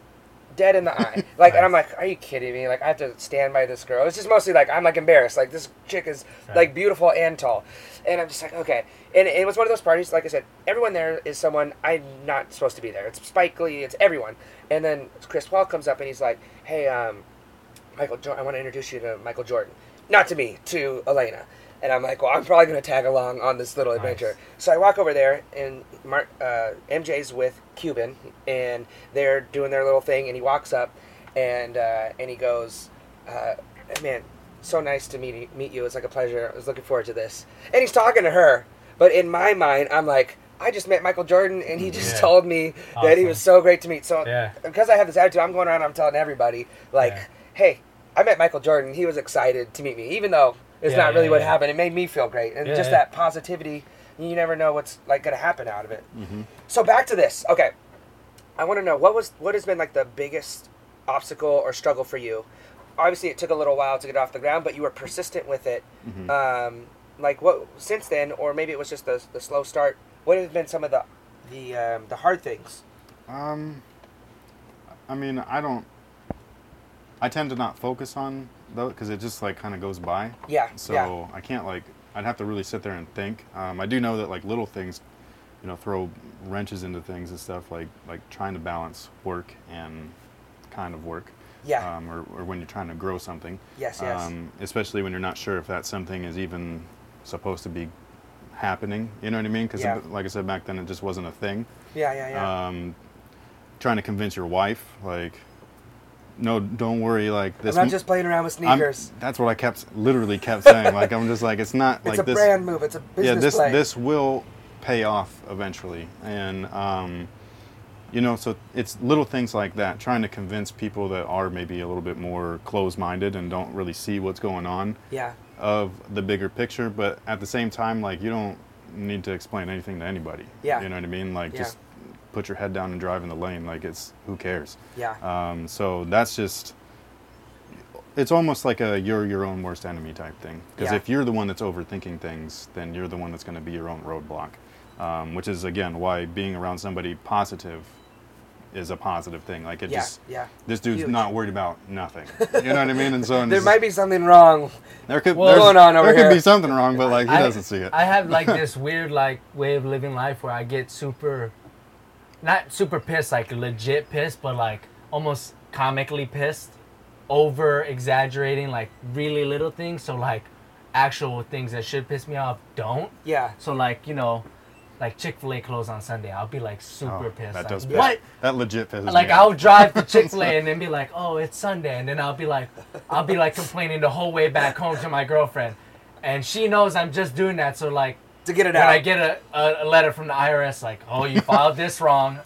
dead in the eye, like, and I'm like, are you kidding me? Like, I have to stand by this girl. It's just mostly like I'm like embarrassed. Like this chick is Right. like beautiful and tall, and I'm just like, okay. And it was one of those parties. Like I said, everyone there is someone I'm not supposed to be there. It's Spike Lee. It's everyone. And then Chris Paul comes up and he's like, hey, um, Michael, jo- I want to introduce you to Michael Jordan. Not to me, to Elena. And I'm like, well, I'm probably going to tag along on this little Nice. adventure. So I walk over there, and Mark, uh, MJ's with Cuban, and they're doing their little thing. And he walks up, and uh, and he goes, uh, "Man, so nice to meet meet you. It's like a pleasure. I was looking forward to this." And he's talking to her, but in my mind, I'm like, I just met Michael Jordan, and he just Yeah. told me that he was so great to meet. So Yeah. because I have this attitude, I'm going around, I'm telling everybody, like, Yeah. hey, I met Michael Jordan. He was excited to meet me, even though it's Yeah, not really yeah, what yeah. happened. It made me feel great, and just that positivity. You never know what's like going to happen out of it. Mhm. So back to this. Okay, I want to know what was what has been like the biggest obstacle or struggle for you. Obviously, it took a little while to get off the ground, but you were persistent with it. Mhm. Um, like what since then, or maybe it was just the, the slow start. What have been some of the the um, the hard things? Um, I mean, I don't. I tend to not focus on though because it just like kind of goes by. Yeah, So yeah. I can't like I'd have to really sit there and think. Um, I do know that like little things, you know, throw wrenches into things and stuff like like trying to balance work and kind of work. Yeah. Um, or, or when you're trying to grow something. Yes, yes. Um, especially when you're not sure if that something is even supposed to be happening. You know what I mean? Because Yeah. like I said back then, it just wasn't a thing. Yeah, yeah, yeah. Um, trying to convince your wife, like, no, don't worry, like this. I'm not just playing around with I'm- sneakers. that's what I kept, literally kept saying. like I'm just like, it's not it's like a this. brand move. It's a business yeah, this play. this will pay off eventually, and um, you know, so it's little things like that. Trying to convince people that are maybe a little bit more closed-minded and don't really see what's going on yeah, of the bigger picture, but at the same time, like you don't need to explain anything to anybody. Yeah. You know what I mean? Like Yeah. just put your head down and drive in the lane. Like it's who cares? yeah, Um, so that's just. It's almost like a you're your own worst enemy type thing. Because Yeah. if you're the one that's overthinking things, then you're the one that's going to be your own roadblock. Um, which is again why being around somebody positive is a positive thing. Like it yeah, just yeah. this dude's Huge. not worried about nothing. You know what I mean? And so and There might be something wrong. there could Well, going on over there could be something wrong, but like he I- doesn't see it. I have like this weird like way of living life where I get super, not super pissed, like legit pissed, but like almost comically pissed, over exaggerating like really little things. So like actual things that should piss me off don't. Yeah, So like you know, like Chick Fil A closed on Sunday, I'll be like super Oh, pissed. that like, does piss. what? That legit pisses Like me off. I'll drive to Chick Fil A and then be like, "Oh, it's Sunday," and then I'll be like, I'll be like complaining the whole way back home to my girlfriend, and she knows I'm just doing that. So like, to get it when out. I get a, a, a letter from the IRS like, "Oh, you filed this wrong,"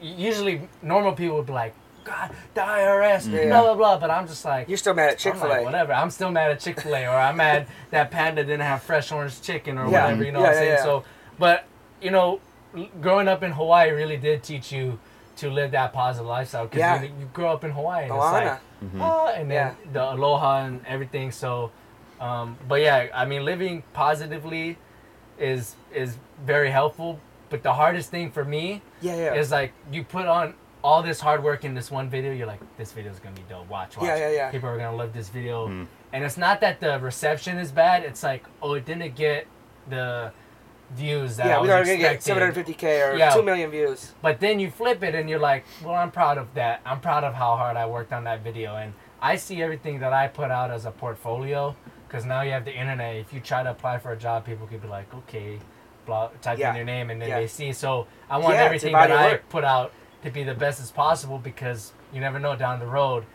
usually normal people would be like, "God, the IRS, Yeah. blah blah blah," but I'm just like. You're still mad at Chick Fil like, A. whatever. I'm still mad at Chick Fil A, or I'm mad that Panda didn't have fresh orange chicken, or Yeah. whatever. You know Yeah, what I'm yeah, saying? yeah. So, but you know, growing up in Hawaii really did teach you to live that positive lifestyle because Yeah. you, you grow up in Hawaii, and Ohana. it's like, ah, and then Yeah. the aloha and everything. So, um, but yeah, I mean, living positively is is very helpful. But the hardest thing for me Yeah, yeah. is like you put on all this hard work in this one video. You're like, this video is gonna be dope. Watch, watch. Yeah, yeah, yeah. People are gonna love this video, Hmm. and it's not that the reception is bad. It's like, oh, it didn't get the views that I yeah, was we are gonna get 750k or Yeah. 2 million views. But then you flip it and you're like, well, I'm proud of that. I'm proud of how hard I worked on that video. And I see everything that I put out as a portfolio because now you have the internet. If you try to apply for a job, people could be like, okay, blah, type Yeah. in your name and then Yeah. they see. So I want Yeah, everything that I work. put out to be the best as possible because you never know down the road.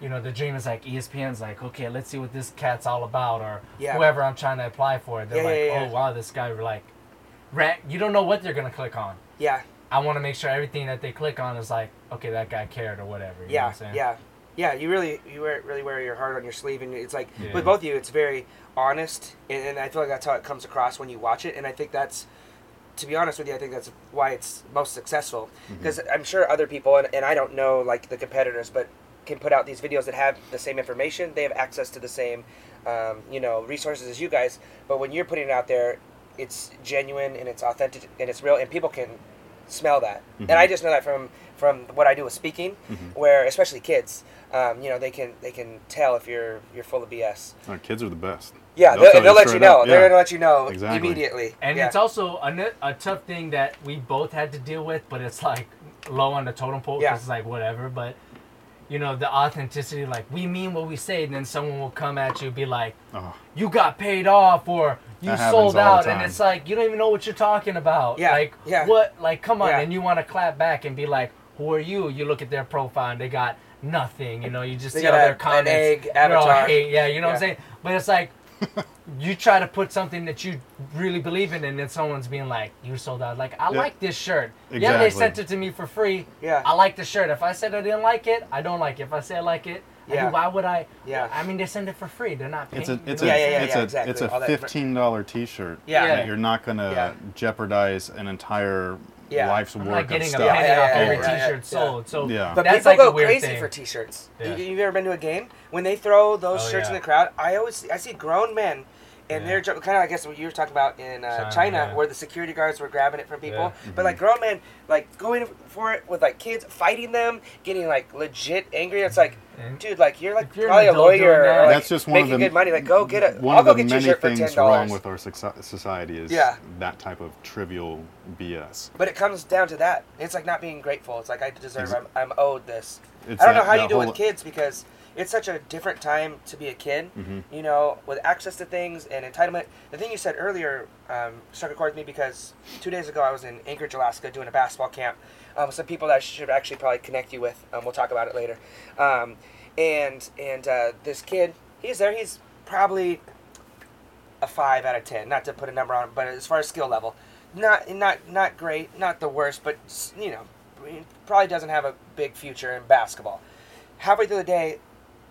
You know, the dream is like ESPN's like, okay, let's see what this cat's all about, or whoever I'm trying to apply for. They're like, oh wow, this guy like, ran. You don't know what they're gonna click on. Yeah, I want to make sure everything that they click on is like, okay, that guy cared or whatever. You know yeah, what I'm saying? yeah, yeah. You really, you wear, really wear your heart on your sleeve, and it's like Yeah. with both of you, it's very honest, and, and I feel like that's how it comes across when you watch it, and I think that's. To be honest with you, I think that's why it's most successful. Mm-hmm. Because I'm sure other people, and, and I don't know like the competitors, but can put out these videos that have the same information. They have access to the same, um, you know, resources as you guys. But when you're putting it out there, it's genuine and it's authentic and it's real, and people can smell that. And I mm-hmm. just know that from from what I do with speaking, mm-hmm. where especially kids, um, you know, they can they can tell if you're you're full of BS. Our kids are the best. Yeah, They'll they'll, they'll, you let you know. up, They're gonna let you know Exactly. immediately. And yeah. it's also a, a, tough thing that we both had to deal with, but it's like low on the totem pole. 'cause Yeah. It's like whatever, but you know the authenticity. Like we mean what we say, and then someone will come at you, be like, Oh, "You got paid off," or "You That sold out," and it's like you don't even know what you're talking about. Yeah, Like yeah. what? Like come on, Yeah. and you want to clap back and be like, "Who are you?" You look at their profile and they got nothing. You know, you just They see all got a- their an comments. egg They're all avatar. hate. Yeah, you know what I'm saying. But it's like you try to put something that you really believe in, and then someone's being like, "You sold out." Like, I Yeah. like this shirt. Yeah, they sent it to me for free. Yeah. I like the shirt. If I said I didn't like it, I don't like it. If I say I like it, I Yeah. Why would I? Yeah. I mean, they send it for free. They're not paying. it's a you it's a what Yeah, yeah, saying? it's yeah, a exactly. it's a fifteen dollar T-shirt. Yeah. that you're not gonna Yeah. jeopardize an entire Yeah. life's I'm work not of getting a stuff. penny Yeah, yeah, off yeah, every yeah, yeah, T-shirt yeah. sold. So Yeah. But that's people like go a weird crazy thing. for T-shirts. Yeah. You, you've ever been to a game when they throw those Oh, shirts in the crowd? I always I see grown men And Yeah. they're kind of, I guess, what you were talking about in uh, China, China, yeah. where the security guards were grabbing it from people. Yeah. But like grown men, like going for it with like kids, fighting them, getting like legit angry. It's like, And- dude, like you're like you're probably a lawyer, that- or, like, That's just one of making the- good money. Like go get it. One I'll of go the get your many for ten things wrong with our society is Yeah. that type of trivial BS. But it comes down to that. It's like not being grateful. It's like I deserve. I'm, I'm owed this. It's I don't know how you do it whole- with kids because it's such a different time to be a kid. Mhm. You know, with access to things and entitlement. The thing you said earlier um, struck a chord with me because two days ago I was in Anchorage, Alaska, doing a basketball camp. Um, some people that I should actually probably connect you with. Um, we'll talk about it later. Um, and and uh, this kid, he's there. He's probably a five out of ten. Not to put a number on it, but as far as skill level, not not not great, not the worst, but you know, probably doesn't have a big future in basketball. Halfway through the day,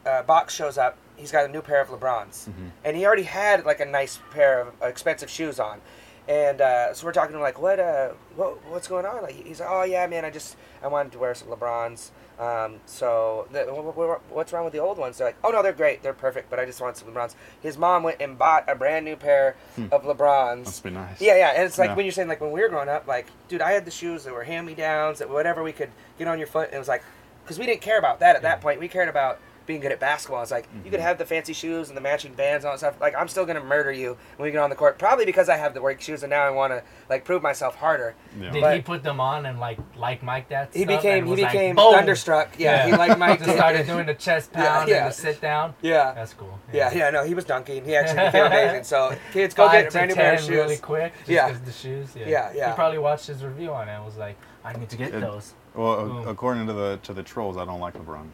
uh, Box shows up. He's got a new pair of LeBrons, Mhm. and he already had like a nice pair of expensive shoes on. And uh, so we're talking to him like, what, uh, what, what's going on? Like, he's like, oh yeah, man, I just I wanted to wear some LeBrons. Um, so the, wh- wh- what's wrong with the old ones? They're like, oh no, they're great, they're perfect, but I just want some LeBrons. His mom went and bought a brand new pair of LeBrons. Must be nice. Yeah, yeah, and it's like Yeah. when you're saying like when we were growing up, like, dude, I had the shoes that were hand me downs, that whatever we could get on your foot, and it was like, because we didn't care about that at that point. We cared about being good at basketball. It's like you Mm-hmm. could have the fancy shoes and the matching bands and all that stuff. Like I'm still gonna murder you when we get on the court, probably because I have the work shoes and now I want to like prove myself harder. Yeah. Did But- he put them on and like like Mike that? He became he was like, became thunderstruck. Yeah, he like Mike just started doing the chest pound yeah. and the sit down. Yeah. That's cool. Yeah, yeah, no, he was dunking. He actually became amazing. So kids, go Five get a to brand new pair of shoes. really quick. Just Yeah. 'cause the shoes. Yeah. Yeah, yeah. He probably watched his review on it and was like, I need to get It- those. Well, Boom. according to the to the trolls, I don't like LeBron.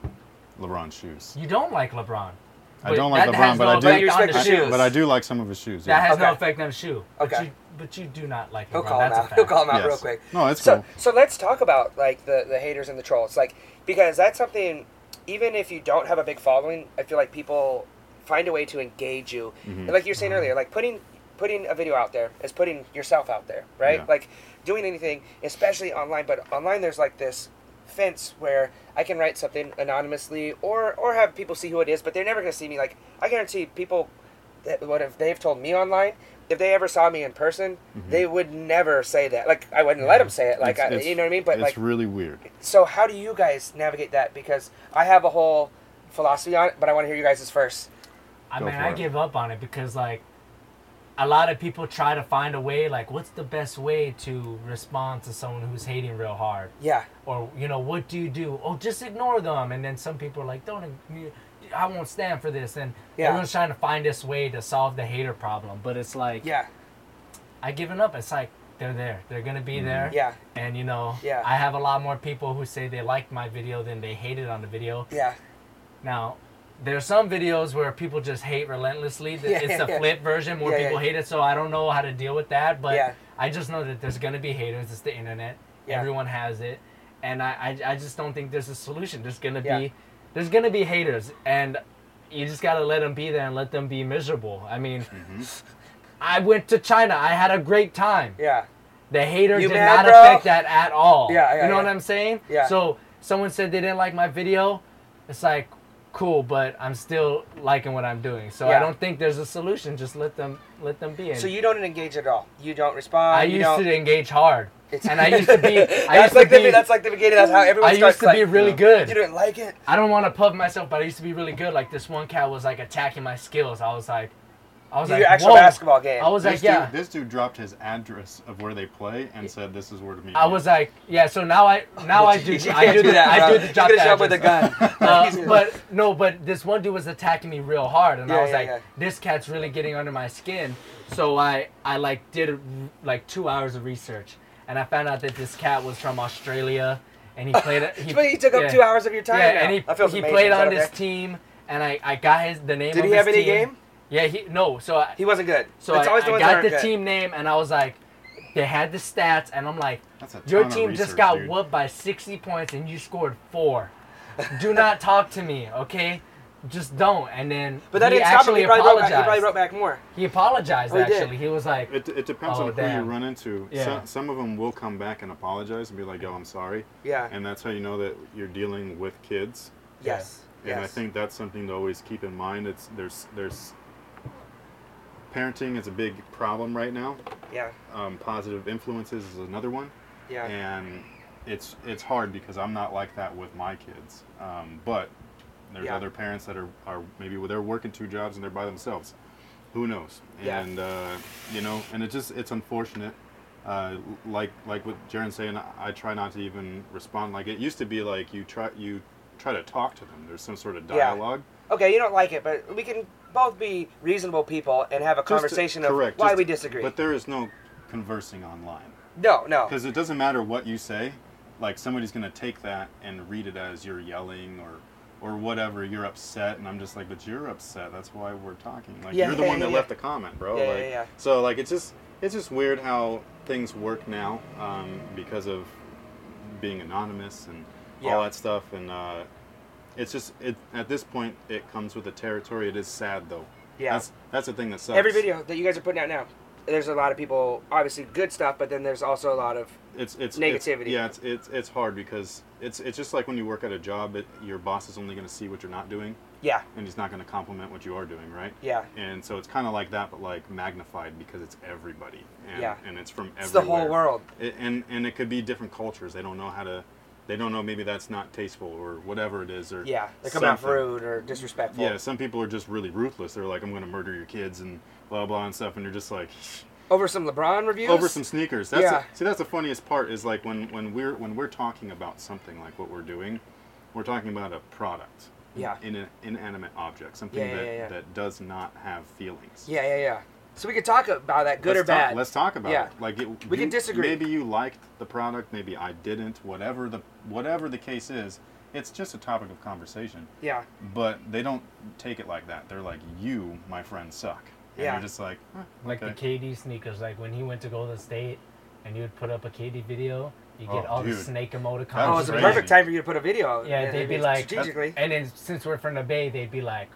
LeBron shoes. You don't like LeBron. I don't like that LeBron, has but no I do- effect on the the shoes. shoes. But I do like some of his shoes. That yeah. has no Okay. effect on the shoe. But Okay. you, but you do not like LeBron. He'll call him That's a out. He'll call him out real Yes. quick. No, it's so, cool. So let's talk about like the the haters and the trolls, like because that's something. Even if you don't have a big following, I feel like people find a way to engage you. And like you were saying mm-hmm. earlier, like putting putting a video out there is putting yourself out there, right? Yeah. Like doing anything, especially online. But online, there's like this fence where I can write something anonymously or or have people see who it is, but they're never gonna see me. Like I guarantee people, that what if they've told me online. If they ever saw me in person, mm-hmm. they would never say that. Like I wouldn't let them say it. Like It's- I, it's- you know what I mean. But it's like really weird. so how do you guys navigate that? Because I have a whole philosophy on it, but I want to hear you guys' first. I Go mean, I it. give up on it because like a lot of people try to find a way like what's the best way to respond to someone who's hating real hard? Yeah, or you know what do you do? Oh just ignore them. And then some people are like don't i won't stand for this. And Yeah. everyone's trying to find this way to solve the hater problem. But it's like yeah, i given up. It's like they're there. They're gonna be mm-hmm. there. Yeah, and you know Yeah. i have a lot more people who say they liked my video than they hated on the video. Yeah, now, there are some videos where people just hate relentlessly. Yeah, it's yeah, the yeah. flip version where Yeah, yeah. people hate it, so I don't know how to deal with that. But Yeah. I just know that there's gonna be haters. It's the internet. Yeah. Everyone has it, and I, I, I just don't think there's a solution. There's gonna Yeah. be, there's gonna be haters, and you just gotta let them be there and let them be miserable. I mean, Mm-hmm. I went to China. I had a great time. yeah, The hater You did mad, not bro? affect that at all. Yeah, yeah, You know yeah. what I'm saying? Yeah. So someone said they didn't like my video. It's like, cool, but I'm still liking what I'm doing. So Yeah. I don't think there's a solution. Just let them let them be. So you don't engage at all. You don't respond. I you used don't, to engage hard, It's- and I used to be. I that's used like to the that's like the beginning. That's how everyone I starts. used to be like, really good. You didn't like it. I don't want to puff myself, but I used to be really good. Like this one cat was like attacking my skills. I was like, I was Your like, actual Whoa. basketball game. I was This, like, yeah. dude, this dude dropped his address of where they play and said, "This is where to meet." I me." was like, yeah. So now I now I do You I can't do the, I do the drop the show with a gun. Uh, but no, but this one dude was attacking me real hard, and Yeah, I was yeah, like, yeah. "This cat's really getting under my skin." So I, I like did like two hours of research, and I found out that this cat was from Australia, and he played. a- He, But he took up two hours of your time. Yeah, now. and he, that feels he amazing. played on okay? this team, and I, I got his the name. Of his. Did of he his have any team. game? Yeah, he no. So I, He wasn't good. so it's I, always the I ones that got aren't the good. team name, and I was like, they had the stats, and I'm like, your ton of team just got dude. whooped by 60 points and you scored four. Do not talk to me, okay? Just don't. And then But that he didn't stop him. actually He probably, wrote back, apologized. he probably wrote back more. He apologized Oh, he did? actually. He was like, It, it depends Oh, on who you run into. Yeah. Some, some of them will come back and apologize and be like, "Yo, I'm sorry," Yeah. and that's how you know that you're dealing with kids. yes. And I think that's something to always keep in mind. It's there's there's parenting is a big problem right now. Yeah. Um, positive influences is another one, Yeah. and it's it's hard because I'm not like that with my kids. Um, but there's Yeah. other parents that are, are maybe they're working two jobs and they're by themselves. Who knows? Yeah. And uh, you know, and it just it's unfortunate. Uh, like like what Jaren's saying, I try not to even respond. Like it used to be like you try you try to talk to them. There's some sort of dialogue. Yeah. dialogue. Okay, you don't like it, but we can both be reasonable people and have a Just to- conversation of correct, why we disagree. But there is no conversing online no, no. because it doesn't matter what you say. Like somebody's gonna take that and read it as you're yelling or or whatever. You're upset, and I'm just like, but you're upset. That's why we're talking. Like Yeah, you're the yeah, one that yeah, left yeah. the comment, bro. Yeah, like, yeah, yeah. So like it's just it's just weird how things work now um, because of being anonymous and all that stuff and. Uh, it's just it at this point it comes with the territory. It is sad though. Yeah. That's that's the thing that sucks. Every video that you guys are putting out now, there's a lot of people, obviously good stuff, but then there's also a lot of it's it's Negativity. It's, yeah, it's, it's it's hard because it's it's just like when you work at a job, it, your boss is only going to see what you're not doing, yeah, and he's not going to compliment what you are doing, right? yeah. And so it's kind of like that, but like magnified because it's everybody, and, Yeah. and it's from everywhere. It's the whole world. It, and and it could be different cultures. They don't know how to, they don't know maybe that's not tasteful or whatever it is, or Yeah, they come off rude or disrespectful. Yeah, some people are just really ruthless. They're like, I'm going to murder your kids and blah blah and stuff, and you're just like. Over some LeBron reviews. over some sneakers. That's Yeah. the, see, that's the funniest part is like when, when we're when we're talking about something like what we're doing, we're talking about a product, Yeah. in an inanimate object, something Yeah, yeah, that yeah. that does not have feelings. Yeah, yeah, yeah. So we could talk about that, good let's or talk, bad. Let's talk about Yeah. it. Like it, We you- can disagree. Maybe you liked the product, maybe I didn't. Whatever the whatever the case is, it's just a topic of conversation. Yeah, But they don't take it like that. They're like, you, my friend, suck. And Yeah. you're just like, "Huh, Like okay." the KD sneakers, like when he went to Golden State and you would put up a KD video, you get Oh, all dude. the snake emoticons. That oh, was it's a perfect time for you to put a video. out. Yeah, they'd I be mean, like- strategically. And then since we're from the Bay, they'd be like,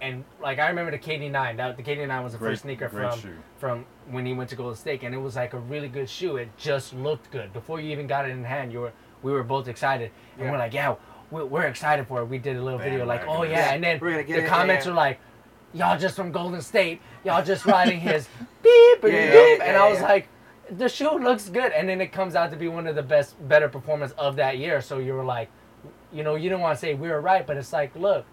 and like I remember the KD9. That the KD9 was the Great- first sneaker from shoe. from when he went to Golden State, and it was like a really good shoe. It just looked good before you even got it in hand. You were we were both excited, and Yeah. we're like, yeah, we're, we're excited for it. We did a little video like, oh yeah, and then We're gonna get the it, comments yeah. are like, y'all just from Golden State, y'all just riding his beep and Yeah, yeah, beep, yeah, and I was yeah. like. The shoe looks good, and then it comes out to be one of the best, better performance of that year. So you were like, you know, you don't want to say we were right, but it's like, look,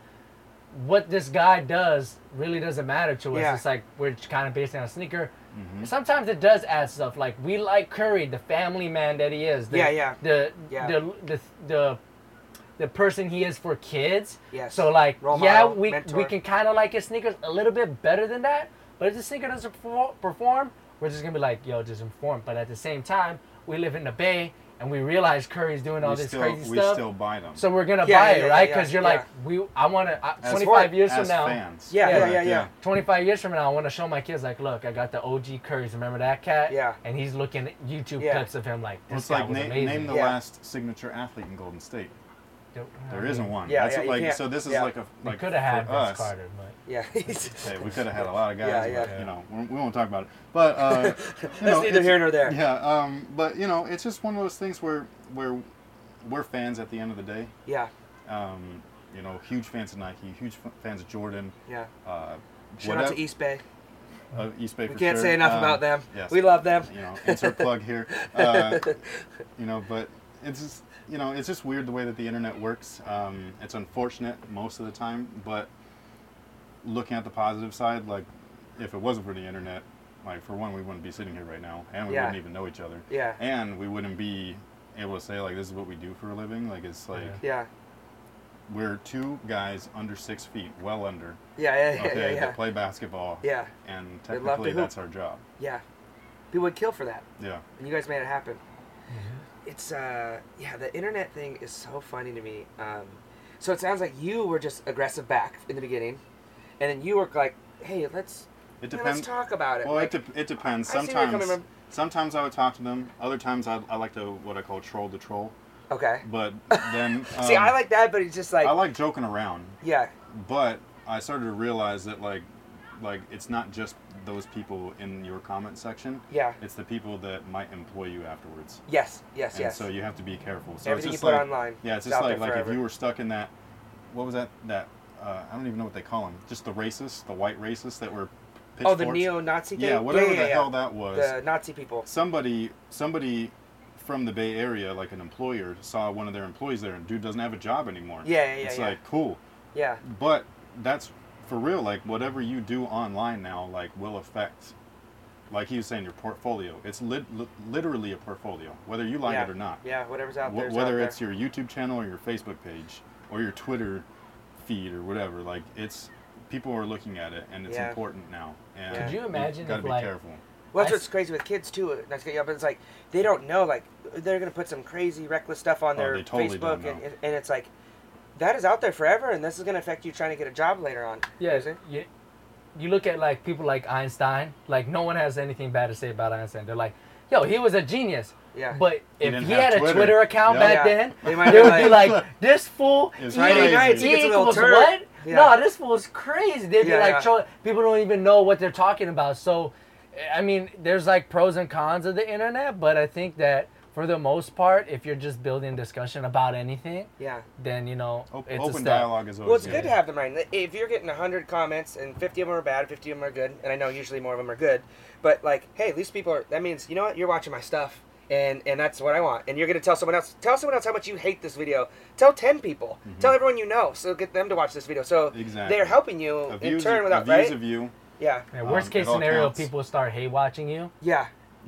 what this guy does really doesn't matter to us. Yeah. It's like we're kind of basing on a sneaker. Mhm. Sometimes it does add stuff. Like we like Curry, the family man that he is. The, Yeah, yeah. The, Yeah. the the the the person he is for kids. Yes. So like, Role yeah, model, we mentor. we can kind of like his sneakers a little bit better than that. But if the sneaker doesn't perform, we're just gonna be like, yo, just perform. But at the same time, we live in the Bay and we realize Curry's doing all we this still, crazy we stuff. We still buy them. So we're gonna Yeah, buy yeah, it, yeah, right? yeah, Because you're yeah. like, we. I want to. As 25 for- years from now. fans. Yeah, yeah, Yeah. yeah, yeah. 25 years from now, I want to show my kids, like, look, I got the OG Currys. Remember that cat? Yeah. And he's looking at YouTube Yeah. clips of him, like, Well, this it's guy like was na- amazing. name the Yeah. last signature athlete in Golden State. Don't- There I isn't one. Yeah, That's yeah, like so. This is yeah. like a We like could have had for Vince us. Carter, but Yeah. Hey, we could have had a lot of guys, Yeah, but yeah. you know, we we won't talk about it. But uh, That's know, neither here nor there. Yeah, um, but you know, it's just one of those things where where we're fans at the end of the day. Yeah. Um, you know, huge fans of Nike, huge fans of Jordan. Yeah. Uh, Shout out to Eastbay. uh, Eastbay We for can't sure. say enough Um, about them. yes. We love them. you know, insert plug here. Uh, you know, but it's just you know, it's just weird the way that the internet works. Um, it's unfortunate most of the time, but looking at the positive side, like if it wasn't for the internet, like for one, we wouldn't be sitting here right now, and we Yeah. wouldn't even know each other, Yeah. and we wouldn't be able to say like this is what we do for a living. Like it's like Yeah. Yeah. we're two guys under six feet, well under, Yeah. Yeah. Yeah. okay, Yeah. Yeah. that play basketball, Yeah. and technically that's our job. Yeah. People would kill for that. Yeah. and you guys made it happen. It's uh yeah, the internet thing is so funny to me. Um, so it sounds like you were just aggressive back in the beginning, and then you were like, "Hey, let's It yeah, depends. let's talk about it." Well, like, it, de- it depends. I see Sometimes, coming sometimes I would talk to them. Other times I, I like to what I call troll the troll. okay. But then See, um, I like that, but it's just like, I like joking around. yeah, But I started to realize that like like it's not just those people in your comment section. yeah, It's the people that might employ you afterwards. yes, yes, And yes. so you have to be careful. So Everything it's you put like, online, Yeah, it's just like like if you were stuck in that what was that that uh, I don't even know what they call them. Just the racists, the white racists that were Oh, the neo-Nazi thing. Yeah, whatever yeah, the yeah. hell that was. The Nazi people. somebody somebody from the Bay Area, like an employer, saw one of their employees there, and dude doesn't have a job anymore. Yeah, yeah, yeah, It's yeah. like cool, Yeah. but that's for real. Like whatever you do online now, like will affect. Like he was saying, your portfolio. It's lit, li- literally a portfolio, whether you like yeah. it or not. Yeah, whatever's out Wh- whether out it's there. your YouTube channel or your Facebook page or your Twitter feed or whatever, like it's people are looking at it and it's Yeah. important now. And Could you imagine Got to be like- careful. Well, that's what's crazy with kids too. Not to get you up, but it's like they don't know. Like they're gonna put some crazy reckless stuff on Oh, their they totally Facebook, and, and it's like that is out there forever, and this is gonna affect you trying to get a job later on. Yeah, Is you, you look at like people like Einstein. Like no one has anything bad to say about Einstein. They're like, yo, he was a genius. Yeah. But if didn't he have had a Twitter. Twitter account Yeah. back Yeah. then, They might they be would be like- like, this fool It's eating crazy. nights, he gets a little equals turd. what? Yeah. No, this fool's crazy. They'd be like, yeah. people don't even know what they're talking about. So, I mean, there's like pros and cons of the internet, but I think that for the most part, if you're just building discussion about anything, Yeah. then you know Op- it's a open step. dialogue is always Well, it's good. good to have them right. If you're getting 100 comments and 50 of them are bad, 50 of them are good, and I know usually more of them are good, but like, hey, these people are, that means, you know what, you're watching my stuff, and and that's what I want. And you're going to tell someone else, tell someone else how much you hate this video. Tell 10 people. Tell everyone you know, so get them to watch this video. So Mm-hmm. Exactly. they're helping you A in turn a without, views right? of you. yeah. Yeah, worst Um, case scenario, counts. people start hate watching you. Yeah.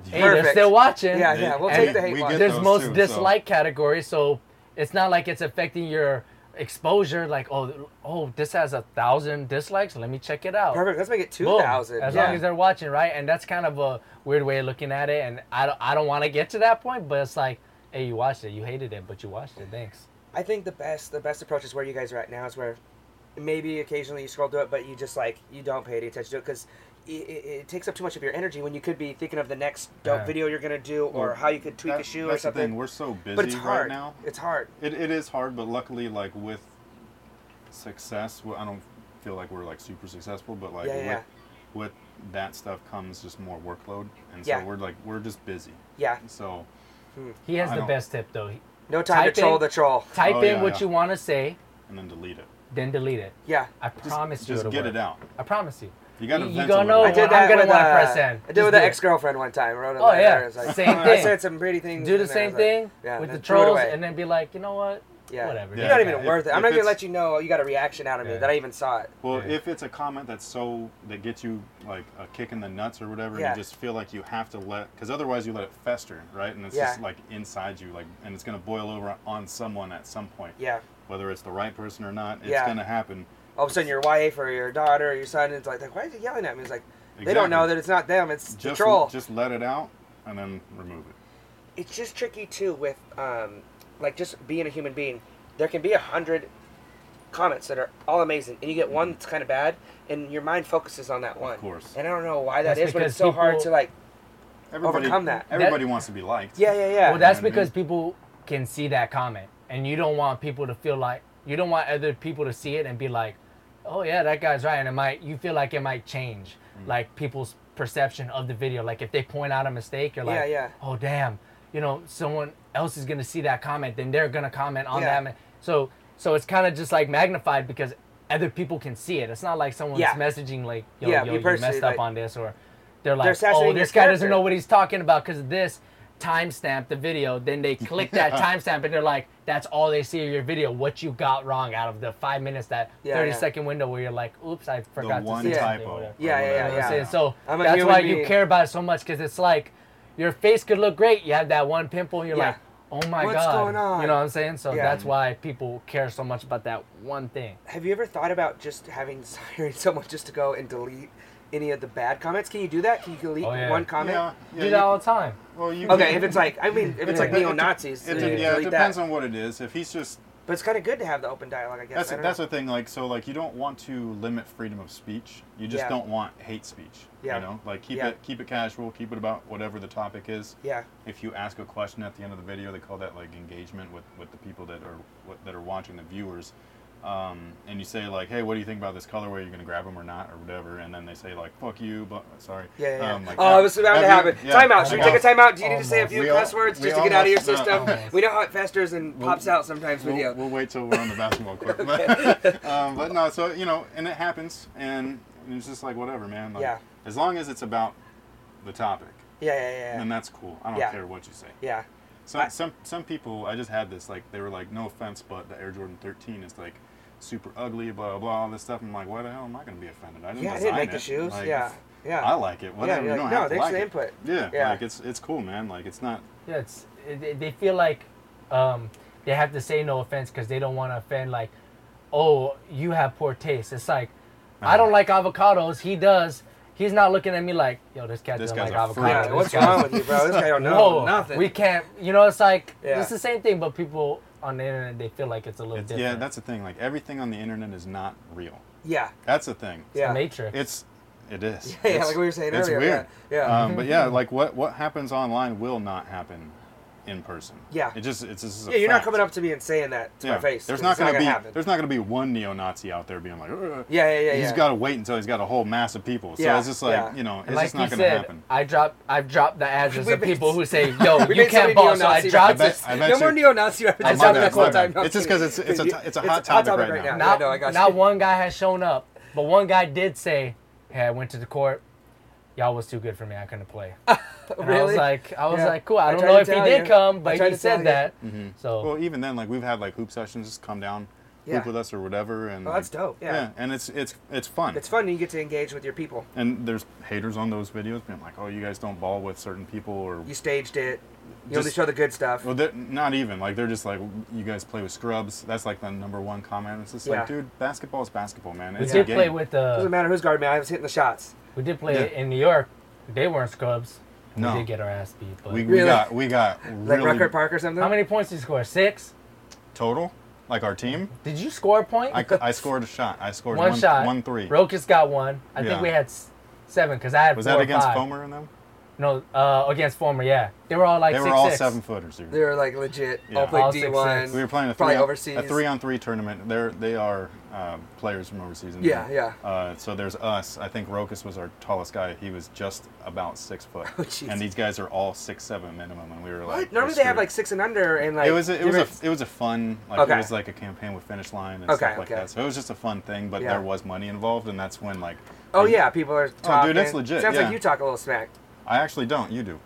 Hey, they're still watching. Yeah, yeah. We'll and take the hate we watch. get There's those most too, so- dislike category, so it's not like it's affecting your exposure. Like, oh, oh, this has a thousand dislikes. Let me check it out. Perfect. Let's make it Boom. 2,000. As yeah. long as they're watching, right? And that's kind of a weird way of looking at it. And I don't, I don't want to get to that point, but it's like, hey, you watched it, you hated it, but you watched it. Thanks. I think the best the best approach is where you guys are at now is where maybe occasionally you scroll through it, but you just like you don't pay any attention to it because it, it, it takes up too much of your energy when you could be thinking of the next dope Yeah. video you're gonna do or Well, how you could tweak That- a shoe or that's the something. thing. We're so busy but it's hard. right now. It's hard. It, it is hard, but luckily, like with success, I don't feel like we're like super successful, but like Yeah, with, yeah. with that stuff comes just more workload, and so Yeah. we're like we're just busy. Yeah. So hmm. He has I the don't- best tip, though. No time Type to troll in- the troll. Type Oh, in yeah, what yeah. you want to say, and then delete it. then delete it. Yeah. I Just, promise you just it'll get work. it out. I promise you. You got to. You- you gotta know I did I'm gonna with wanna uh, press I N. I did Just with do an it. ex girlfriend one time. I wrote a Oh, letter. yeah. It was like, Same I thing. said some pretty things. Do the in there. same I was like, thing yeah, with the then threw it trolls, away. and then be like, you know what? Yeah. Whatever. You're Yeah. not even If- worth it. I'm not gonna it's- let you know you got a reaction out of me Yeah. that I even saw it. Well, Yeah. if it's a comment that's so that gets you like a kick in the nuts or whatever, Yeah. you just feel like you have to let because otherwise you let it fester, right? And it's Yeah. just like inside you, like, and it's gonna boil over on someone at some point. Yeah. Whether it's the right person or not, it's Yeah. gonna happen. All of a sudden, your wife or your daughter or your son is like, like, why is he yelling at me? It's like, they don't know that it's not them, it's the Just troll. just let it out and then remove it. it's just tricky too with um, like just being a human being. There can be a hundred comments that are all amazing, and you get one that's kind of bad, and your mind focuses on that one. Of course. And I don't know why that That's is, but it's because so hard to like. Everybody, Overcome that. Everybody wants to be liked. Yeah, yeah, yeah. Well, that's You know what I because people can see that comment, and you don't want people to feel like you don't want other people to see it and be like, "Oh yeah, that guy's right," and it might you feel like it might change Mm. like people's perception of the video. Like if they point out a mistake, you're like, Yeah, yeah. "Oh damn," you know, someone else is gonna see that comment, then they're gonna comment on Yeah. that. So so it's kind of just like magnified because other people can see it. It's not like someone's Yeah. messaging like, "Yo, Yeah, yo, you messed up like- on this," or they're like, They're "Oh, this guy doesn't know what he's talking about because of this." Timestamp the video then they click that timestamp and they're like that's all they see of your video what you got wrong out of the five minutes that Yeah, 30 yeah. second window where you're like oops i The forgot to one say something typo. whatever. Yeah, yeah, yeah, I'm yeah. saying? so I'm a that's human why you being. care about it so much because it's like your face could look great you have that one pimple and you're Yeah. like oh my What's god going on? you know what i'm saying so Yeah. that's why people care so much about that one thing Have you ever thought about just having hiring someone just to go and delete any of the bad comments? Can you do that? Can you delete Oh, yeah. one comment? Yeah, yeah, do you- that all the time Well, you Okay, can- if it's like, I mean, if it's like it- it- neo Nazis, It, Yeah. yeah, it delete depends that. on what it is. If he's just But it's kind of good to have the open dialogue, I guess. that's I don't that's know. the thing. Like so, like you don't want to limit freedom of speech. You just Yeah. don't want hate speech. Yeah. You know, like keep Yeah. it keep it casual. Keep it about whatever the topic is. yeah, If you ask a question at the end of the video, they call that like engagement with with the people that are what, that are watching the viewers. Um, and you say like, hey, what do you think about this colorway? You're gonna grab them or not, or whatever? And then they say like, fuck you, but sorry. yeah, yeah. yeah. Um, like, oh, have- I was about to happen. yeah, Time out. Should we take a time out? Do you need to say a few We al- cuss words just to get out of your system? almost. we know how it festers and We'll- pops out sometimes. We'll, Video. we'll wait till we're on the basketball court. But, um, but no, so you know, and it happens, and and it's just like whatever, man. Like, Yeah. As long as it's about the topic, Yeah, yeah, yeah, then yeah. that's cool. I don't care what you say. yeah. Some I- some some people, I just had this like they were like, no offense, but the Air Jordan 13 is like super ugly, blah blah, blah all this stuff. I'm like, why the hell am I gonna be offended? I didn't Yeah, I design didn't make it. the shoes. Like, yeah, yeah. I like it. Whatever. you're you don't no, have to thanks like for the it. input. Yeah, Yeah. like it's it's cool, man. Like it's not. Yeah, it's it, they- they feel like um, they have to say no offense because they don't want to offend. Like, oh, you have poor taste. It's like I don't like avocados. He does. He's not looking at me like, yo, this cat This doesn't guy's like a avocados. Yeah, what's wrong with you, bro? This guy don't know Whoa, nothing. We can't. You know, it's like Yeah. it's the same thing, but people on the internet they feel like it's a little It's, different. yeah, that's the thing. Like everything on the internet is not real. yeah, That's the thing. yeah. the matrix. It's it is. Yeah, It's- like we were saying it's earlier, Weird. yeah, yeah. Um, but yeah, like what what happens online will not happen in person. Yeah. It just it's just. a yeah, you're not coming up to me and saying that to Yeah. my face. There's not going to be happen. there's not going to be one neo-Nazi out there being like. "Ugh." Yeah, yeah, yeah. He's yeah. got to wait until he's got a whole mass of people. So Yeah, it's just like yeah. you know, it's like just not going to happen. I drop I've dropped the address of people who say, "Yo, you can't many ball." So I dropped bet- it. I bet no more neo-Nazi references. my on bad, that my whole time. bad. It's just 'cause it's- it's a it's a hot topic right now. Not, Yeah, no, I got not you. one guy has shown up, but one guy did say, "Hey, I went to the court. Y'all was too good for me. I couldn't play." And I was like, I was Yeah. like, cool. I I don't know if he did you. come, I but tried he to tell said that. Mm-hmm. So Well, even then, like we've had like hoop sessions, just come down, Yeah. hoop with us or whatever, and Well, that's dope. Yeah. and it's it's it's fun. It's fun. You get to engage with your people. and there's haters on those videos being like, oh, you guys don't ball with certain people or You staged it. You only Just- show the good stuff. Well, they're not even like they're just like you guys play with scrubs. That's like the number one comment. It's just Yeah. like, dude, basketball is basketball, man. we It's did a game. play with Doesn't uh, matter who's guarding me. I was hitting the shots. We did play Yeah. in New York. They weren't scrubs. No. We did get our ass beat. But we, we Really? got we got Like really Rucker Park or something. how many points did you score? Six. total. Like our team, Did you score a point? I, I scored a shot. I scored one, one, shot. one three. Rokas got one. I Yeah. think we had seven because I had Was four that or against five. Fomer and them? No, uh, against former. Yeah, they were all like they were six, all six. seven footers, dude. They were like legit. Yeah. All played All D one. six. We were playing a Probably three on, overseas. a three on three tournament. They're they are uh, players from overseas. and- Yeah, yeah. Uh, so there's us. I think Rokas was our tallest guy. He was just about six foot. Oh, jeez. and these guys are all six seven minimum, and we were like. What? Normally they have like six and under and like. it was a, it was a it was a fun like Okay. it was like a campaign with finish line and Okay, stuff like okay. that. So it was just a fun thing, but Yeah. there was money involved, and that's when like. Oh I- yeah, people are talking. dude, that's legit, Sounds yeah. like you talk a little smack. I actually don't. You do.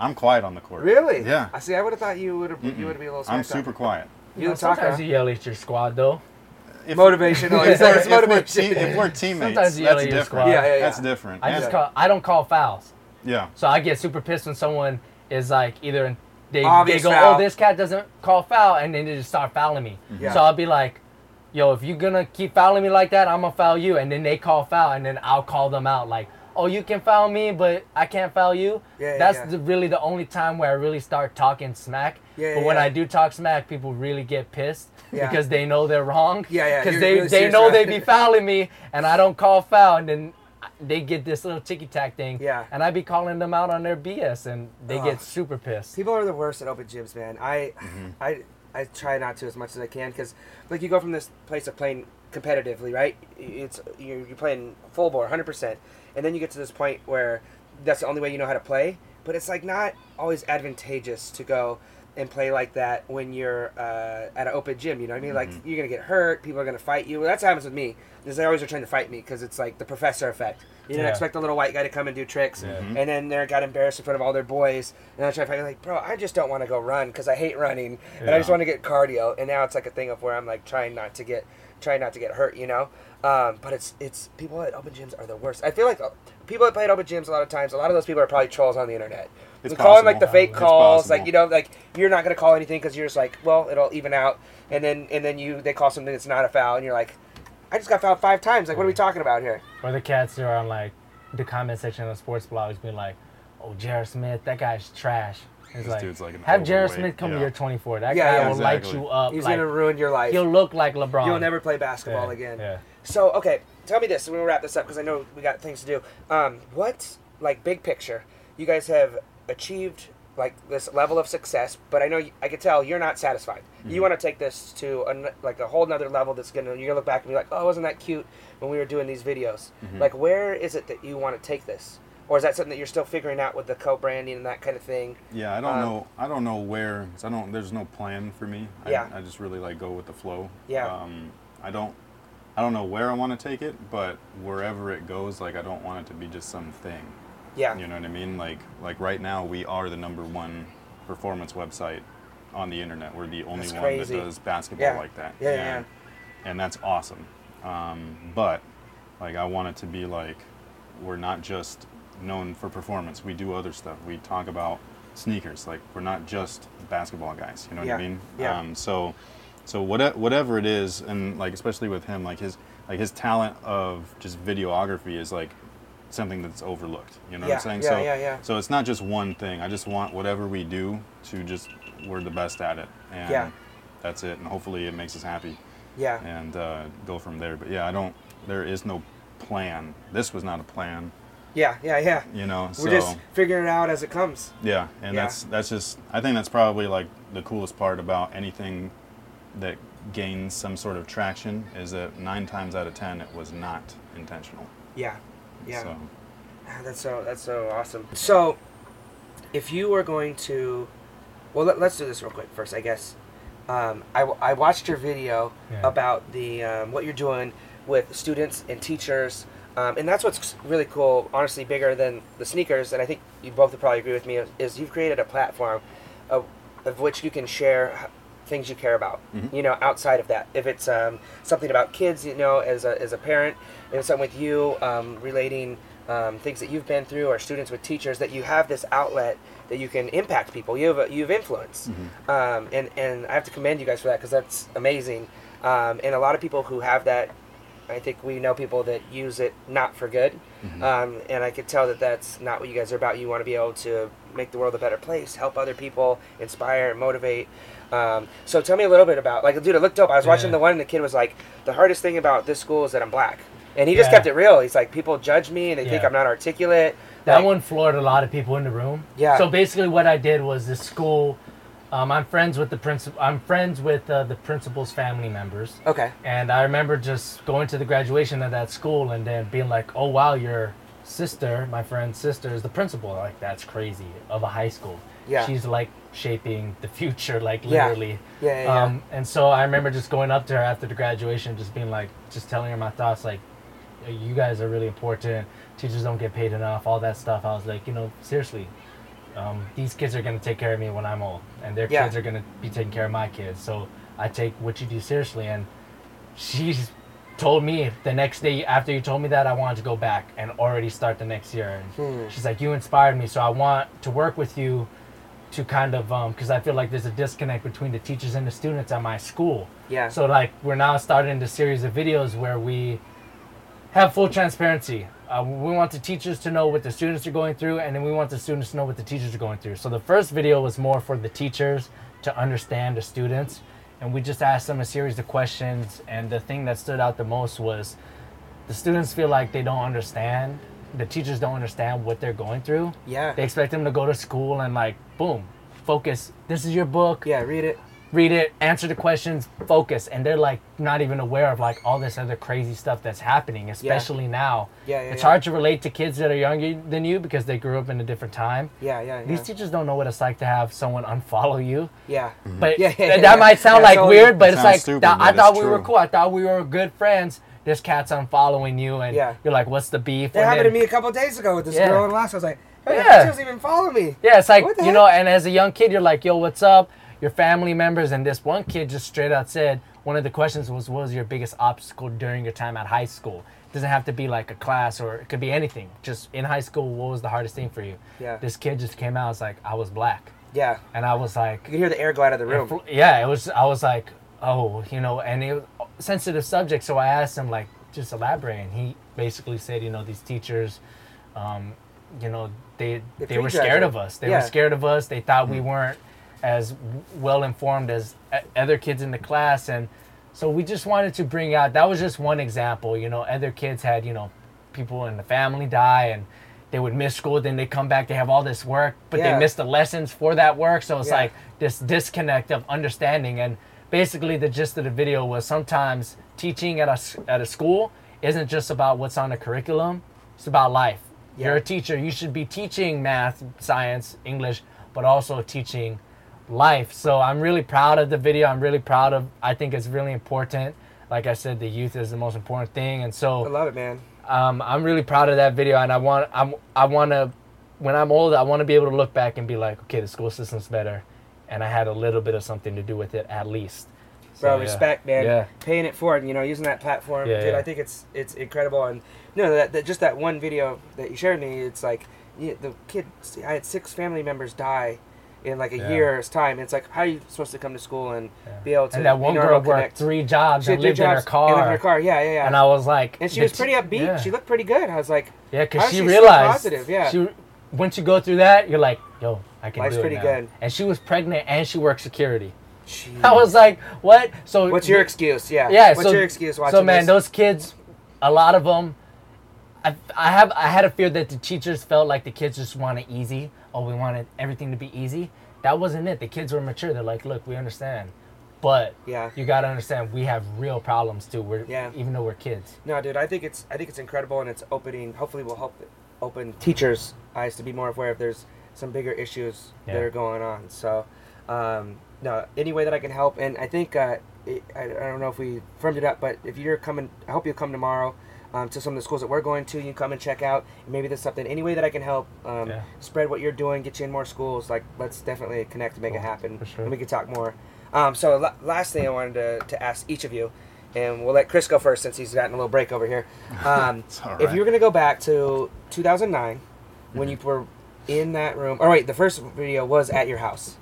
I'm quiet on the court. Really? Yeah. I see. I would have thought you would have. You would be a little. I'm super talker. quiet. You You know, don't talk. sometimes huh? you yell at your squad though. If, Motivational. If, oh, we're, it's if, we're motivation. te- if we're teammates, Sometimes you yell that's at your different. squad. Yeah, yeah, yeah. That's different. I And- just call. I don't call fouls. yeah. So I get super pissed when someone is like either they, they go, oh, foul. oh, this cat doesn't call foul, and then they just start fouling me. Yeah. So I'll be like, yo, if you're gonna keep fouling me like that, I'm gonna foul you, and then they call foul, and then I'll call them out like, oh, you can foul me, but I can't foul you. Yeah, yeah, That's yeah. The, really the only time where I really start talking smack. Yeah, but when yeah. I do talk smack, people really get pissed. Yeah. Because they know they're wrong. Yeah, yeah, Because they, really they know about they be fouling me, and I don't call foul, and then they get this little ticky tack thing. Yeah. And I be calling them out on their BS, and they Ugh. get super pissed. People are the worst at open gyms, man. I, Mm-hmm. I, I try not to as much as I can because, like, you go from this place of playing competitively, right? It's you're, you're playing full bore, hundred percent, and then you get to this point where that's the only way you know how to play. But it's like not always advantageous to go and play like that when you're uh, at an open gym. You know what I mean? Like Mm-hmm. you're gonna get hurt. People are gonna fight you. That's what happens with me. Is they always are trying to fight me because it's like the professor effect. You didn't Yeah. expect a little white guy to come and do tricks, Yeah. and then they're got embarrassed in front of all their boys. And I try to fight. Like, bro, I just don't want to go run because I hate running, and I just want to get cardio. And now it's like a thing of where I'm like trying not to get, trying not to get hurt. You know. Um, but it's it's people at open gyms are the worst. I feel like uh, people that play at open gyms a lot of times, a lot of those people are probably trolls on the internet. It's calling like the fake calls, like you know, like you're not gonna call anything because you're just like, well, it'll even out, and then and then you they call something that's not a foul, and you're like, I just got fouled five times. Like, what are we talking about here? Or the cats are on like the comment section of sports blogs being like, "Oh, Jared Smith, that guy's trash." It's This like, dude's like an have Jared Smith come to your 24. That Yeah, guy yeah, will light you up. He's like, gonna ruin your life. he'll look like LeBron. You'll never play basketball Yeah, again. Yeah. So okay, tell me this. We're gonna wrap this up because I know we got things to do. Um, what like big picture? You guys have achieved like this level of success, but I know you, I could tell you're not satisfied. You want to take this to an, like a whole nother level. That's gonna you're gonna look back and be like, oh, wasn't that cute when we were doing these videos? Like, where is it that you want to take this? Or is that something that you're still figuring out with the co-branding and that kind of thing? Yeah, I don't Um, know. I don't know where. I don't. There's no plan for me. I, Yeah. I just really like go with the flow. Yeah. Um, I don't. I don't know where I want to take it, but wherever it goes, like I don't want it to be just some thing. Yeah. You know what I mean? Like like right now we are the number one performance website on the internet. We're the only That's one crazy. that does basketball Yeah. like that. Yeah, yeah, and, and that's awesome. Um, but like I want it to be like we're not just known for performance. We do other stuff. We talk about sneakers. Like we're not just basketball guys. You know what Yeah. I mean? Yeah. Um, so so what, whatever it is, and like especially with him, like his like his talent of just videography is like something that's overlooked. You know Yeah, what I'm saying? yeah, so yeah, yeah. so it's not just one thing. I just want whatever we do to just we're the best at it, and Yeah. that's it. And hopefully it makes us happy, Yeah. and uh, go from there. But yeah, I don't. There is no plan. This was not a plan. Yeah. Yeah. Yeah. You know. We're so just figuring it out as it comes. yeah, and Yeah. that's that's just. I think that's probably like the coolest part about anything that gains some sort of traction is that nine times out of ten it was not intentional. Yeah. Yeah. So, Ah, That's so that's so awesome. So, if you were going to, well, let, us do this real quick first, I guess. Um, I, w- I watched your video Yeah. about the um, what you're doing with students and teachers, um, and that's what's really cool. Honestly, bigger than the sneakers, and I think you both would probably agree with me. Is you've created a platform of, of which you can share things you care about. Mhm. You know, outside of that, if it's um, something about kids, you know, as a as a parent, if it's something with you um, relating um, things that you've been through, or students with teachers, that you have this outlet that you can impact people. You have a, you have influence, um, and and I have to commend you guys for that because that's amazing. Um, and a lot of people who have that, I think we know people that use it not for good, um, and I could tell that that's not what you guys are about. You want to be able to make the world a better place, help other people, inspire, and motivate. Um, so tell me a little bit about like, dude, it looked dope. I was watching the one, and the kid was like, the hardest thing about this school is that I'm black. And he just Yeah. kept it real. He's like, people judge me and they think I'm not articulate. That Like, one floored a lot of people in the room. Yeah. So basically, what I did was this school. Um, I'm friends with the principal. I'm friends with uh, the principal's family members. Okay. And I remember just going to the graduation of that school and then being like, "Oh wow, your sister, my friend's sister, is the principal." Like that's crazy of a high school. Yeah. She's like shaping the future, like Yeah. literally. Yeah, yeah, yeah. Um, and so I remember just going up to her after the graduation, just being like, just telling her my thoughts, like, you guys are really important. Teachers don't get paid enough, all that stuff. I was like, you know, seriously, um, these kids are gonna take care of me when I'm old, and their Yeah. kids are gonna be taking care of my kids. So I take what you do seriously. And she's told me the next day after you told me that I wanted to go back and already start the next year. And Hmm. she's like, you inspired me, so I want to work with you to kind of um because I feel like there's a disconnect between the teachers and the students at my school. Yeah. So like we're now starting the series of videos where we have full transparency. Uh, we want the teachers to know what the students are going through, and then we want the students to know what the teachers are going through. So the first video was more for the teachers to understand the students, and we just asked them a series of questions. And the thing that stood out the most was the students feel like they don't understand. The teachers don't understand what they're going through. yeah. They expect them to go to school and like, boom, focus. This is your book yeah. Read it. Read it, answer the questions, focus, and they're like not even aware of like all this other crazy stuff that's happening, especially now. Yeah, yeah, it's yeah. hard to relate to kids that are younger than you because they grew up in a different time. Yeah. Yeah. Yeah. These teachers don't know what it's like to have someone unfollow you. yeah. Mm-hmm. But Yeah, yeah, that, yeah. might sound Yeah, like totally. weird, but It it's like stupid, th- I but thought it's we were cool. I thought we were good friends. This cat's unfollowing you, and Yeah. you're like, "What's the beef?" That And happened to me a couple days ago with this Yeah. girl in Alaska. I was like, hey, Yeah. she doesn't even follow me. Yeah, it's like What the you know, and as a young kid, you're like, "Yo, what's up?" Your family members, and this one kid just straight out said one of the questions was, "What was your biggest obstacle during your time at high school?" It doesn't have to be like a class, or it could be anything. Just in high school, what was the hardest thing for you? Yeah. This kid just came out. It's like I was black, Yeah. and I was like, You can hear the air go out of the room. Yeah, it was. I was like, oh, you know, and it was a sensitive subject. So I asked him like, just elaborate. And he basically said, you know, these teachers, um, you know, they They they, were scared of us. They Yeah. were scared of us. They thought we weren't as well informed as other kids in the class, and so we just wanted to bring out. That was just one example. You know, other kids had you know, people in the family die and. They would miss school, then they come back. They have all this work, but Yeah. they miss the lessons for that work. So it's Yeah. like this disconnect of understanding and basically the gist of the video was sometimes teaching at a, at a school isn't just about what's on the curriculum it's about life Yeah. you're a teacher you should be teaching math science english but also teaching life so i'm really proud of the video i'm really proud of i think it's really important like I said, the youth is the most important thing, and so I love it, man. um, I'm really proud of that video, and I want I'm I want to when I'm old, I want to be able to look back and be like, okay, the school system's better, and I had a little bit of something to do with it at least. So, Bro, yeah. respect, man. Yeah. Paying it forward, you know, using that platform, Yeah, dude. yeah. I think it's it's incredible, and no, that, that just that one video that you shared me, it's like yeah, the kid. I had six family members die in like a Yeah. year's time. It's like how are you supposed to come to school and Yeah. be able to And that one girl connect? worked three jobs She and lived in her car. and lived in her car. Yeah, yeah, yeah. And I was like, And she was pretty upbeat. yeah. She looked pretty good. I was like, Yeah, because she she realized. positive? Yeah. She, once you go through that, you're like, yo, I can Life's do it pretty now. good. And she was pregnant and she worked security. Jeez. I was like, what? So What's your excuse? Yeah. Yeah. What's so, your excuse? Watching so man, this? those kids, a lot of them, I, I have I had a fear that the teachers felt like the kids just want it easy. Oh, we wanted everything to be easy. That wasn't it. The kids were mature. They're like, look, we understand, but Yeah. you gotta understand we have real problems too. We're Yeah. even though we're kids. No, dude, I think it's I think it's incredible, and it's opening. Hopefully, will help open teachers' eyes to be more aware if there's some bigger issues that are going on. So, um, no, any way that I can help, and I think uh, it, I, I don't know if we firmed it up, but if you're coming, I hope you'll come tomorrow. Um, to some of the schools that we're going to, you can come and check out. Maybe there's something, any way that I can help, um, Yeah. spread what you're doing, get you in more schools. Like, let's definitely connect and make it happen, sure. and we can talk more. Um, so, la- last thing I wanted to, to ask each of you, and we'll let Chris go first since he's gotten a little break over here. Um, If you were going to go back to 2009, when you were in that room, or wait, the first video was at your house.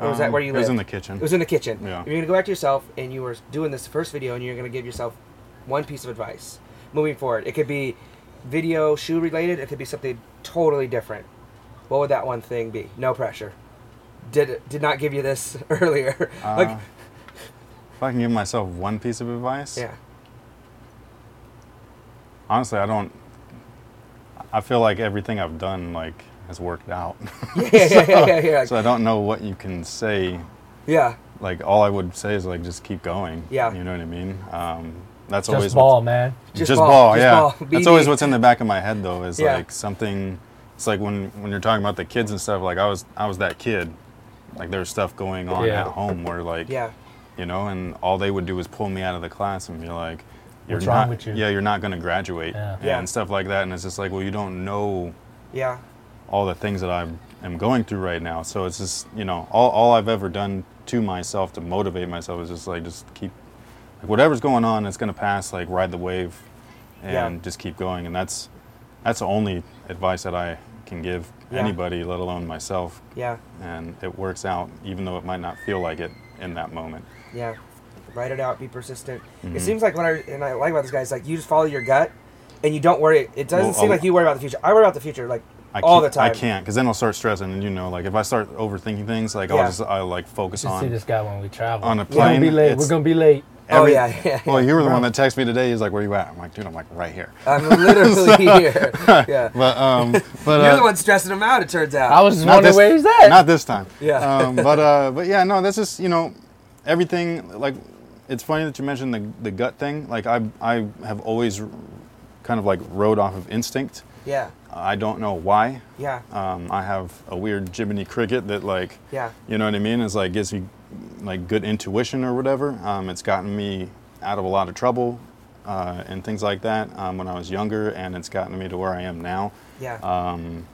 Or was that Um, where you It was in the kitchen. It was in the kitchen. Yeah. If you're going to go back to yourself and you were doing this first video and you're going to give yourself one piece of advice moving forward, it could be video shoe related, it could be something totally different. What would that one thing be? No pressure. Did did not give you this earlier. like Uh, if I can give myself one piece of advice, yeah. honestly, I don't. I feel like everything I've done like has worked out. Yeah, yeah, yeah, yeah, yeah. so I don't know what you can say. yeah. Like all I would say is like just keep going. Yeah. You know what I mean? Um, that's Just always ball, what's- man. Just Just, ball, ball, just yeah. ball. That's always what's in the back of my head though. Is Yeah. like something. It's like when when you're talking about the kids and stuff. Like I was I was that kid. Like there's stuff going on Yeah. at home where like Yeah. you know, and all they would do is pull me out of the class and be like, "You're What's not, wrong with you?" Yeah, you're not going to graduate, Yeah. Yeah. and stuff like that." And it's just like, well, you don't know Yeah. all the things that I am going through right now. So it's just, you know, all, all I've ever done to myself to motivate myself is just like, just keep, like whatever's going on, it's going to pass, like ride the wave and Yeah. just keep going. And that's, that's the only advice that I can give Yeah. anybody, let alone myself. Yeah. And it works out, even though it might not feel like it in that moment. Yeah. Write it out. Be persistent. It Mhm. seems like what I and I like about this guy is like you just follow your gut, and you don't worry. It doesn't Well, seem I'll- like you worry about the future. I worry about the future like I all the time. I can't, because then I'll start stressing, and you know, like if I start overthinking things, like Yeah. I'll just I'll like focus You should see on this guy when we travel. on a plane. We're gonna be late. We're gonna be late. Oh, every- yeah, yeah, Well, yeah. you were the Bro. one that texted me today. He's like, "Where you at?" I'm like, "Dude, I'm like right here." I'm literally here. Yeah. But um, but You're uh, the one stressing him out. It turns out. I was just not wondering this- where he's at. Not this time. Yeah. Um, but uh, but yeah, no, that's just you know, everything. Like, it's funny that you mentioned the the gut thing. Like, I I have always kind of like rode off of instinct. Yeah. I don't know why. Yeah. Um, I have a weird Jiminy Cricket that like, Yeah. you know what I mean? It's like gives me like good intuition or whatever. Um, it's gotten me out of a lot of trouble uh, and things like that um, when I was younger, and it's gotten me to where I am now. Yeah. Um,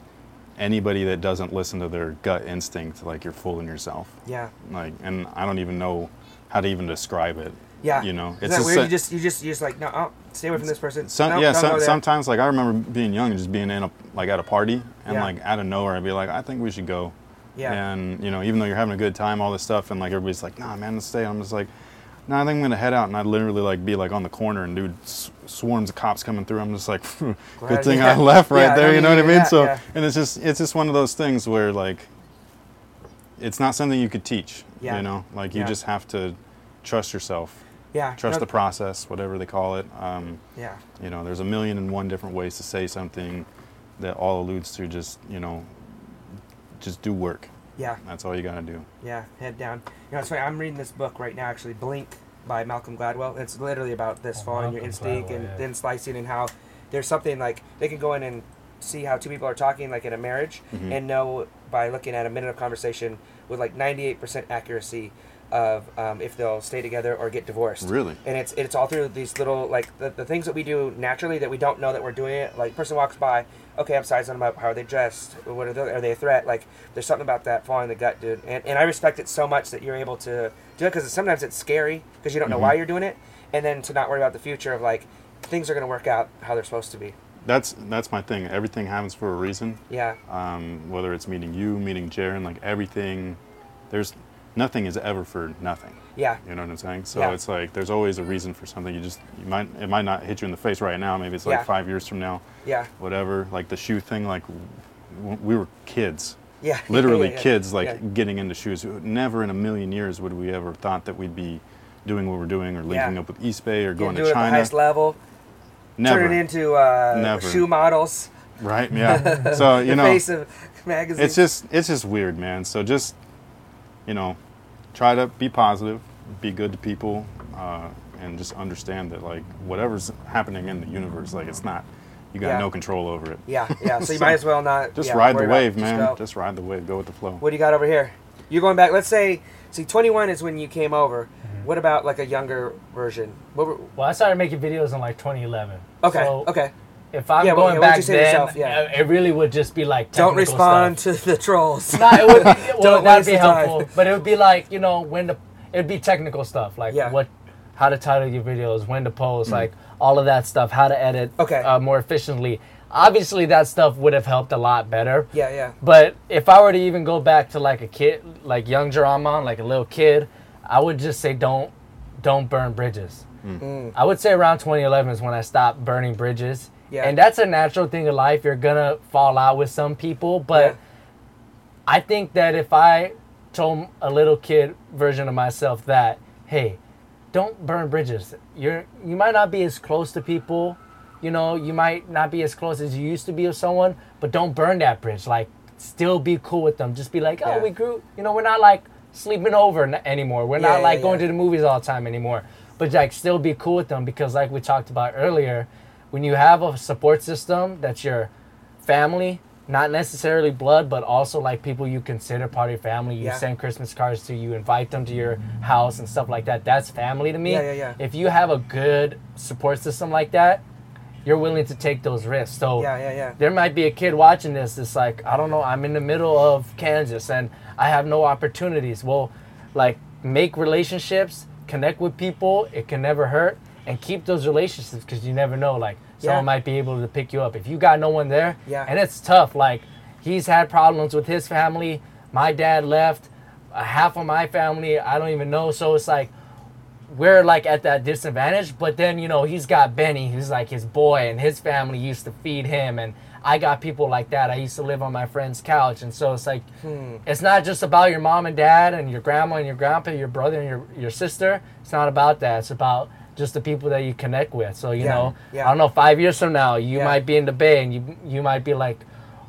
anybody that doesn't listen to their gut instinct, like you're fooling yourself. yeah. Like, and I don't even know how to even describe it. Yeah. You know, it's weird? a- you just you just you just like no, oh, stay away from this person. Some, No, yeah, some, sometimes like I remember being young and just being in a like at a party and Yeah. like out of nowhere I'd be like, I think we should go. Yeah. And you know, even though you're having a good time, all this stuff, and like everybody's like, Nah, man, let's stay. I'm just like, No, I think I'm gonna head out, and I'd literally like be like on the corner and dude, s- swarms of cops coming through. I'm just like, Glad- good thing yeah. I left right Yeah, there. You know what I mean? that, So, yeah. and it's just it's just one of those things where like, it's not something you could teach. Yeah. You know, like you just have to trust yourself, yeah. trust no, the process, whatever they call it. Um, Yeah. you know, there's a million and one different ways to say something that all alludes to just, you know, just do work. Yeah. That's all you got to do. Yeah, head down. You know, it's funny. I'm reading this book right now, actually, Blink by Malcolm Gladwell. It's literally about this Oh, following your instinct Gladwell, and yeah. then slicing and how there's something like they can go in and see how two people are talking, like in a marriage, Mhm. and know by looking at a minute of conversation with like 98% accuracy of um, if they'll stay together or get divorced. Really? And it's it's all through these little like the, the things that we do naturally that we don't know that we're doing it. Like person walks by, okay, I'm sizing them up. How are they dressed? What are they? Are they a threat? Like there's something about that falling in the gut, dude. And, and I respect it so much that you're able to do it because sometimes it's scary because you don't know why you're doing it, and then to not worry about the future of like things are gonna work out how they're supposed to be. That's that's my thing. Everything happens for a reason. Yeah. Um, whether it's meeting you, meeting Jaron, like everything, there's nothing is ever for nothing. Yeah. You know what I'm saying? So Yeah. it's like there's always a reason for something. You just you might it might not hit you in the face right now. Maybe it's like Yeah. five years from now. Yeah. Whatever. Like the shoe thing. Like w- we were kids. Yeah. Literally Yeah, kids. Like getting into shoes. Never in a million years would we ever thought that we'd be doing what we're doing or linking up with Eastbay or going do to it at the China. highest level. Never. Turn it into uh, Never. shoe models. right? Yeah. so you the know. face of magazine. it's just it's just weird man so just you know try to be positive be good to people uh, and just understand that like whatever's happening in the universe like it's not you got Yeah. no control over it yeah, yeah. So you So, might as well not just yeah, ride the worry about it. wave man go. just ride the wave go with the flow What do you got over here? You're going back. Let's say, see, 21 is when you came over. Mm-hmm. What about like a younger version? What were, Well, I started making videos in like 2011. okay, So okay. If I'm Yeah, going yeah, back to then, yourself? Yeah. uh, it really would just be like Don't respond stuff. to the trolls. No, it would. Well, Don't that'd be the time. helpful, but it would be like you know when to. It'd be technical stuff like Yeah. what, how to title your videos, when to post, like all of that stuff, how to edit Okay. uh, more efficiently. Obviously, that stuff would have helped a lot better. yeah, yeah. But if I were to even go back to like a kid, like young Jerome, like a little kid, I would just say don't, don't burn bridges. Mm. I would say around 2011 is when I stopped burning bridges. Yeah. And that's a natural thing of life. You're gonna fall out with some people, but Yeah. I think that if I told a little kid version of myself that, hey, don't burn bridges. You're you might not be as close to people, you know, you might not be as close as you used to be with someone, but don't burn that bridge. Like still be cool with them. Just be like, oh, Yeah. we grew, you know, we're not like sleeping over n- anymore. We're not yeah, like going yeah. to the movies all the time anymore. But like still be cool with them because like we talked about earlier, when you have a support system that's your family, not necessarily blood, but also like people you consider part of your family. You Yeah. send Christmas cards to, you invite them to your house and stuff like that. That's family to me. Yeah, yeah, yeah. If you have a good support system like that, you're willing to take those risks. So Yeah, yeah, yeah. there might be a kid watching this that's like, I don't know, I'm in the middle of Kansas and I have no opportunities. Well, like make relationships, connect with people, it can never hurt, and keep those relationships because you never know. Like someone Yeah. might be able to pick you up. If you got no one there, Yeah. and it's tough. Like he's had problems with his family. My dad left. Uh, half of my family, I don't even know. So it's like we're like at that disadvantage. But then you know he's got Benny, who's like his boy, and his family used to feed him, and I got people like that. I used to live on my friend's couch, and so it's like Hmm. it's not just about your mom and dad and your grandma and your grandpa, your brother and your your sister. It's not about that. It's about just the people that you connect with. So you Yeah, know, yeah. I don't know. Five years from now, you Yeah. might be in the bay, and you you might be like,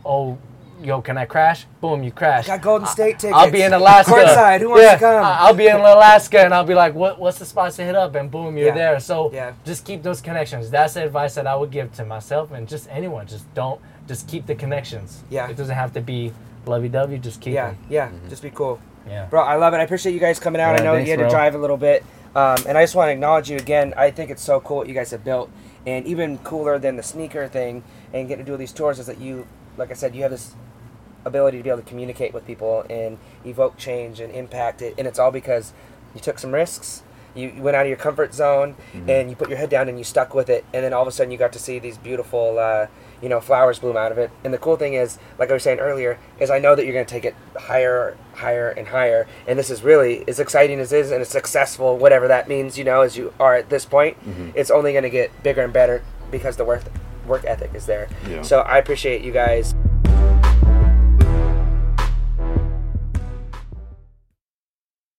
oh. Yo, can I crash? Boom, you crash. Got Golden State tickets. I'll be in Alaska. Courtside. Who wants yeah, to come? I- I'll be in Alaska and I'll be like, what, what's the spots to hit up? And boom, you're Yeah. there. So Yeah. just keep those connections. That's the advice that I would give to myself and just anyone. Just don't, just keep the connections. Yeah. It doesn't have to be lovey dovey, just keep yeah, them. yeah. Mm-hmm. Just be cool. Yeah. Bro, I love it. I appreciate you guys coming out. Yeah, I know thanks, you had to bro. drive a little bit. Um, and I just want to acknowledge you again. I think it's so cool what you guys have built. And even cooler than the sneaker thing and getting to do all these tours is that you, like I said, you have this ability to be able to communicate with people and evoke change and impact it. And it's all because you took some risks. You you went out of your comfort zone and you put your head down and you stuck with it. And then all of a sudden you got to see these beautiful, uh, you know, flowers bloom out of it. And the cool thing is, like I was saying earlier, is I know that you're going to take it higher, higher, and higher. And this is really as exciting as it is and as successful, whatever that means, you know, as you are at this point. Mm-hmm. It's only going to get bigger and better because the work work ethic is there. Yeah. So I appreciate you guys.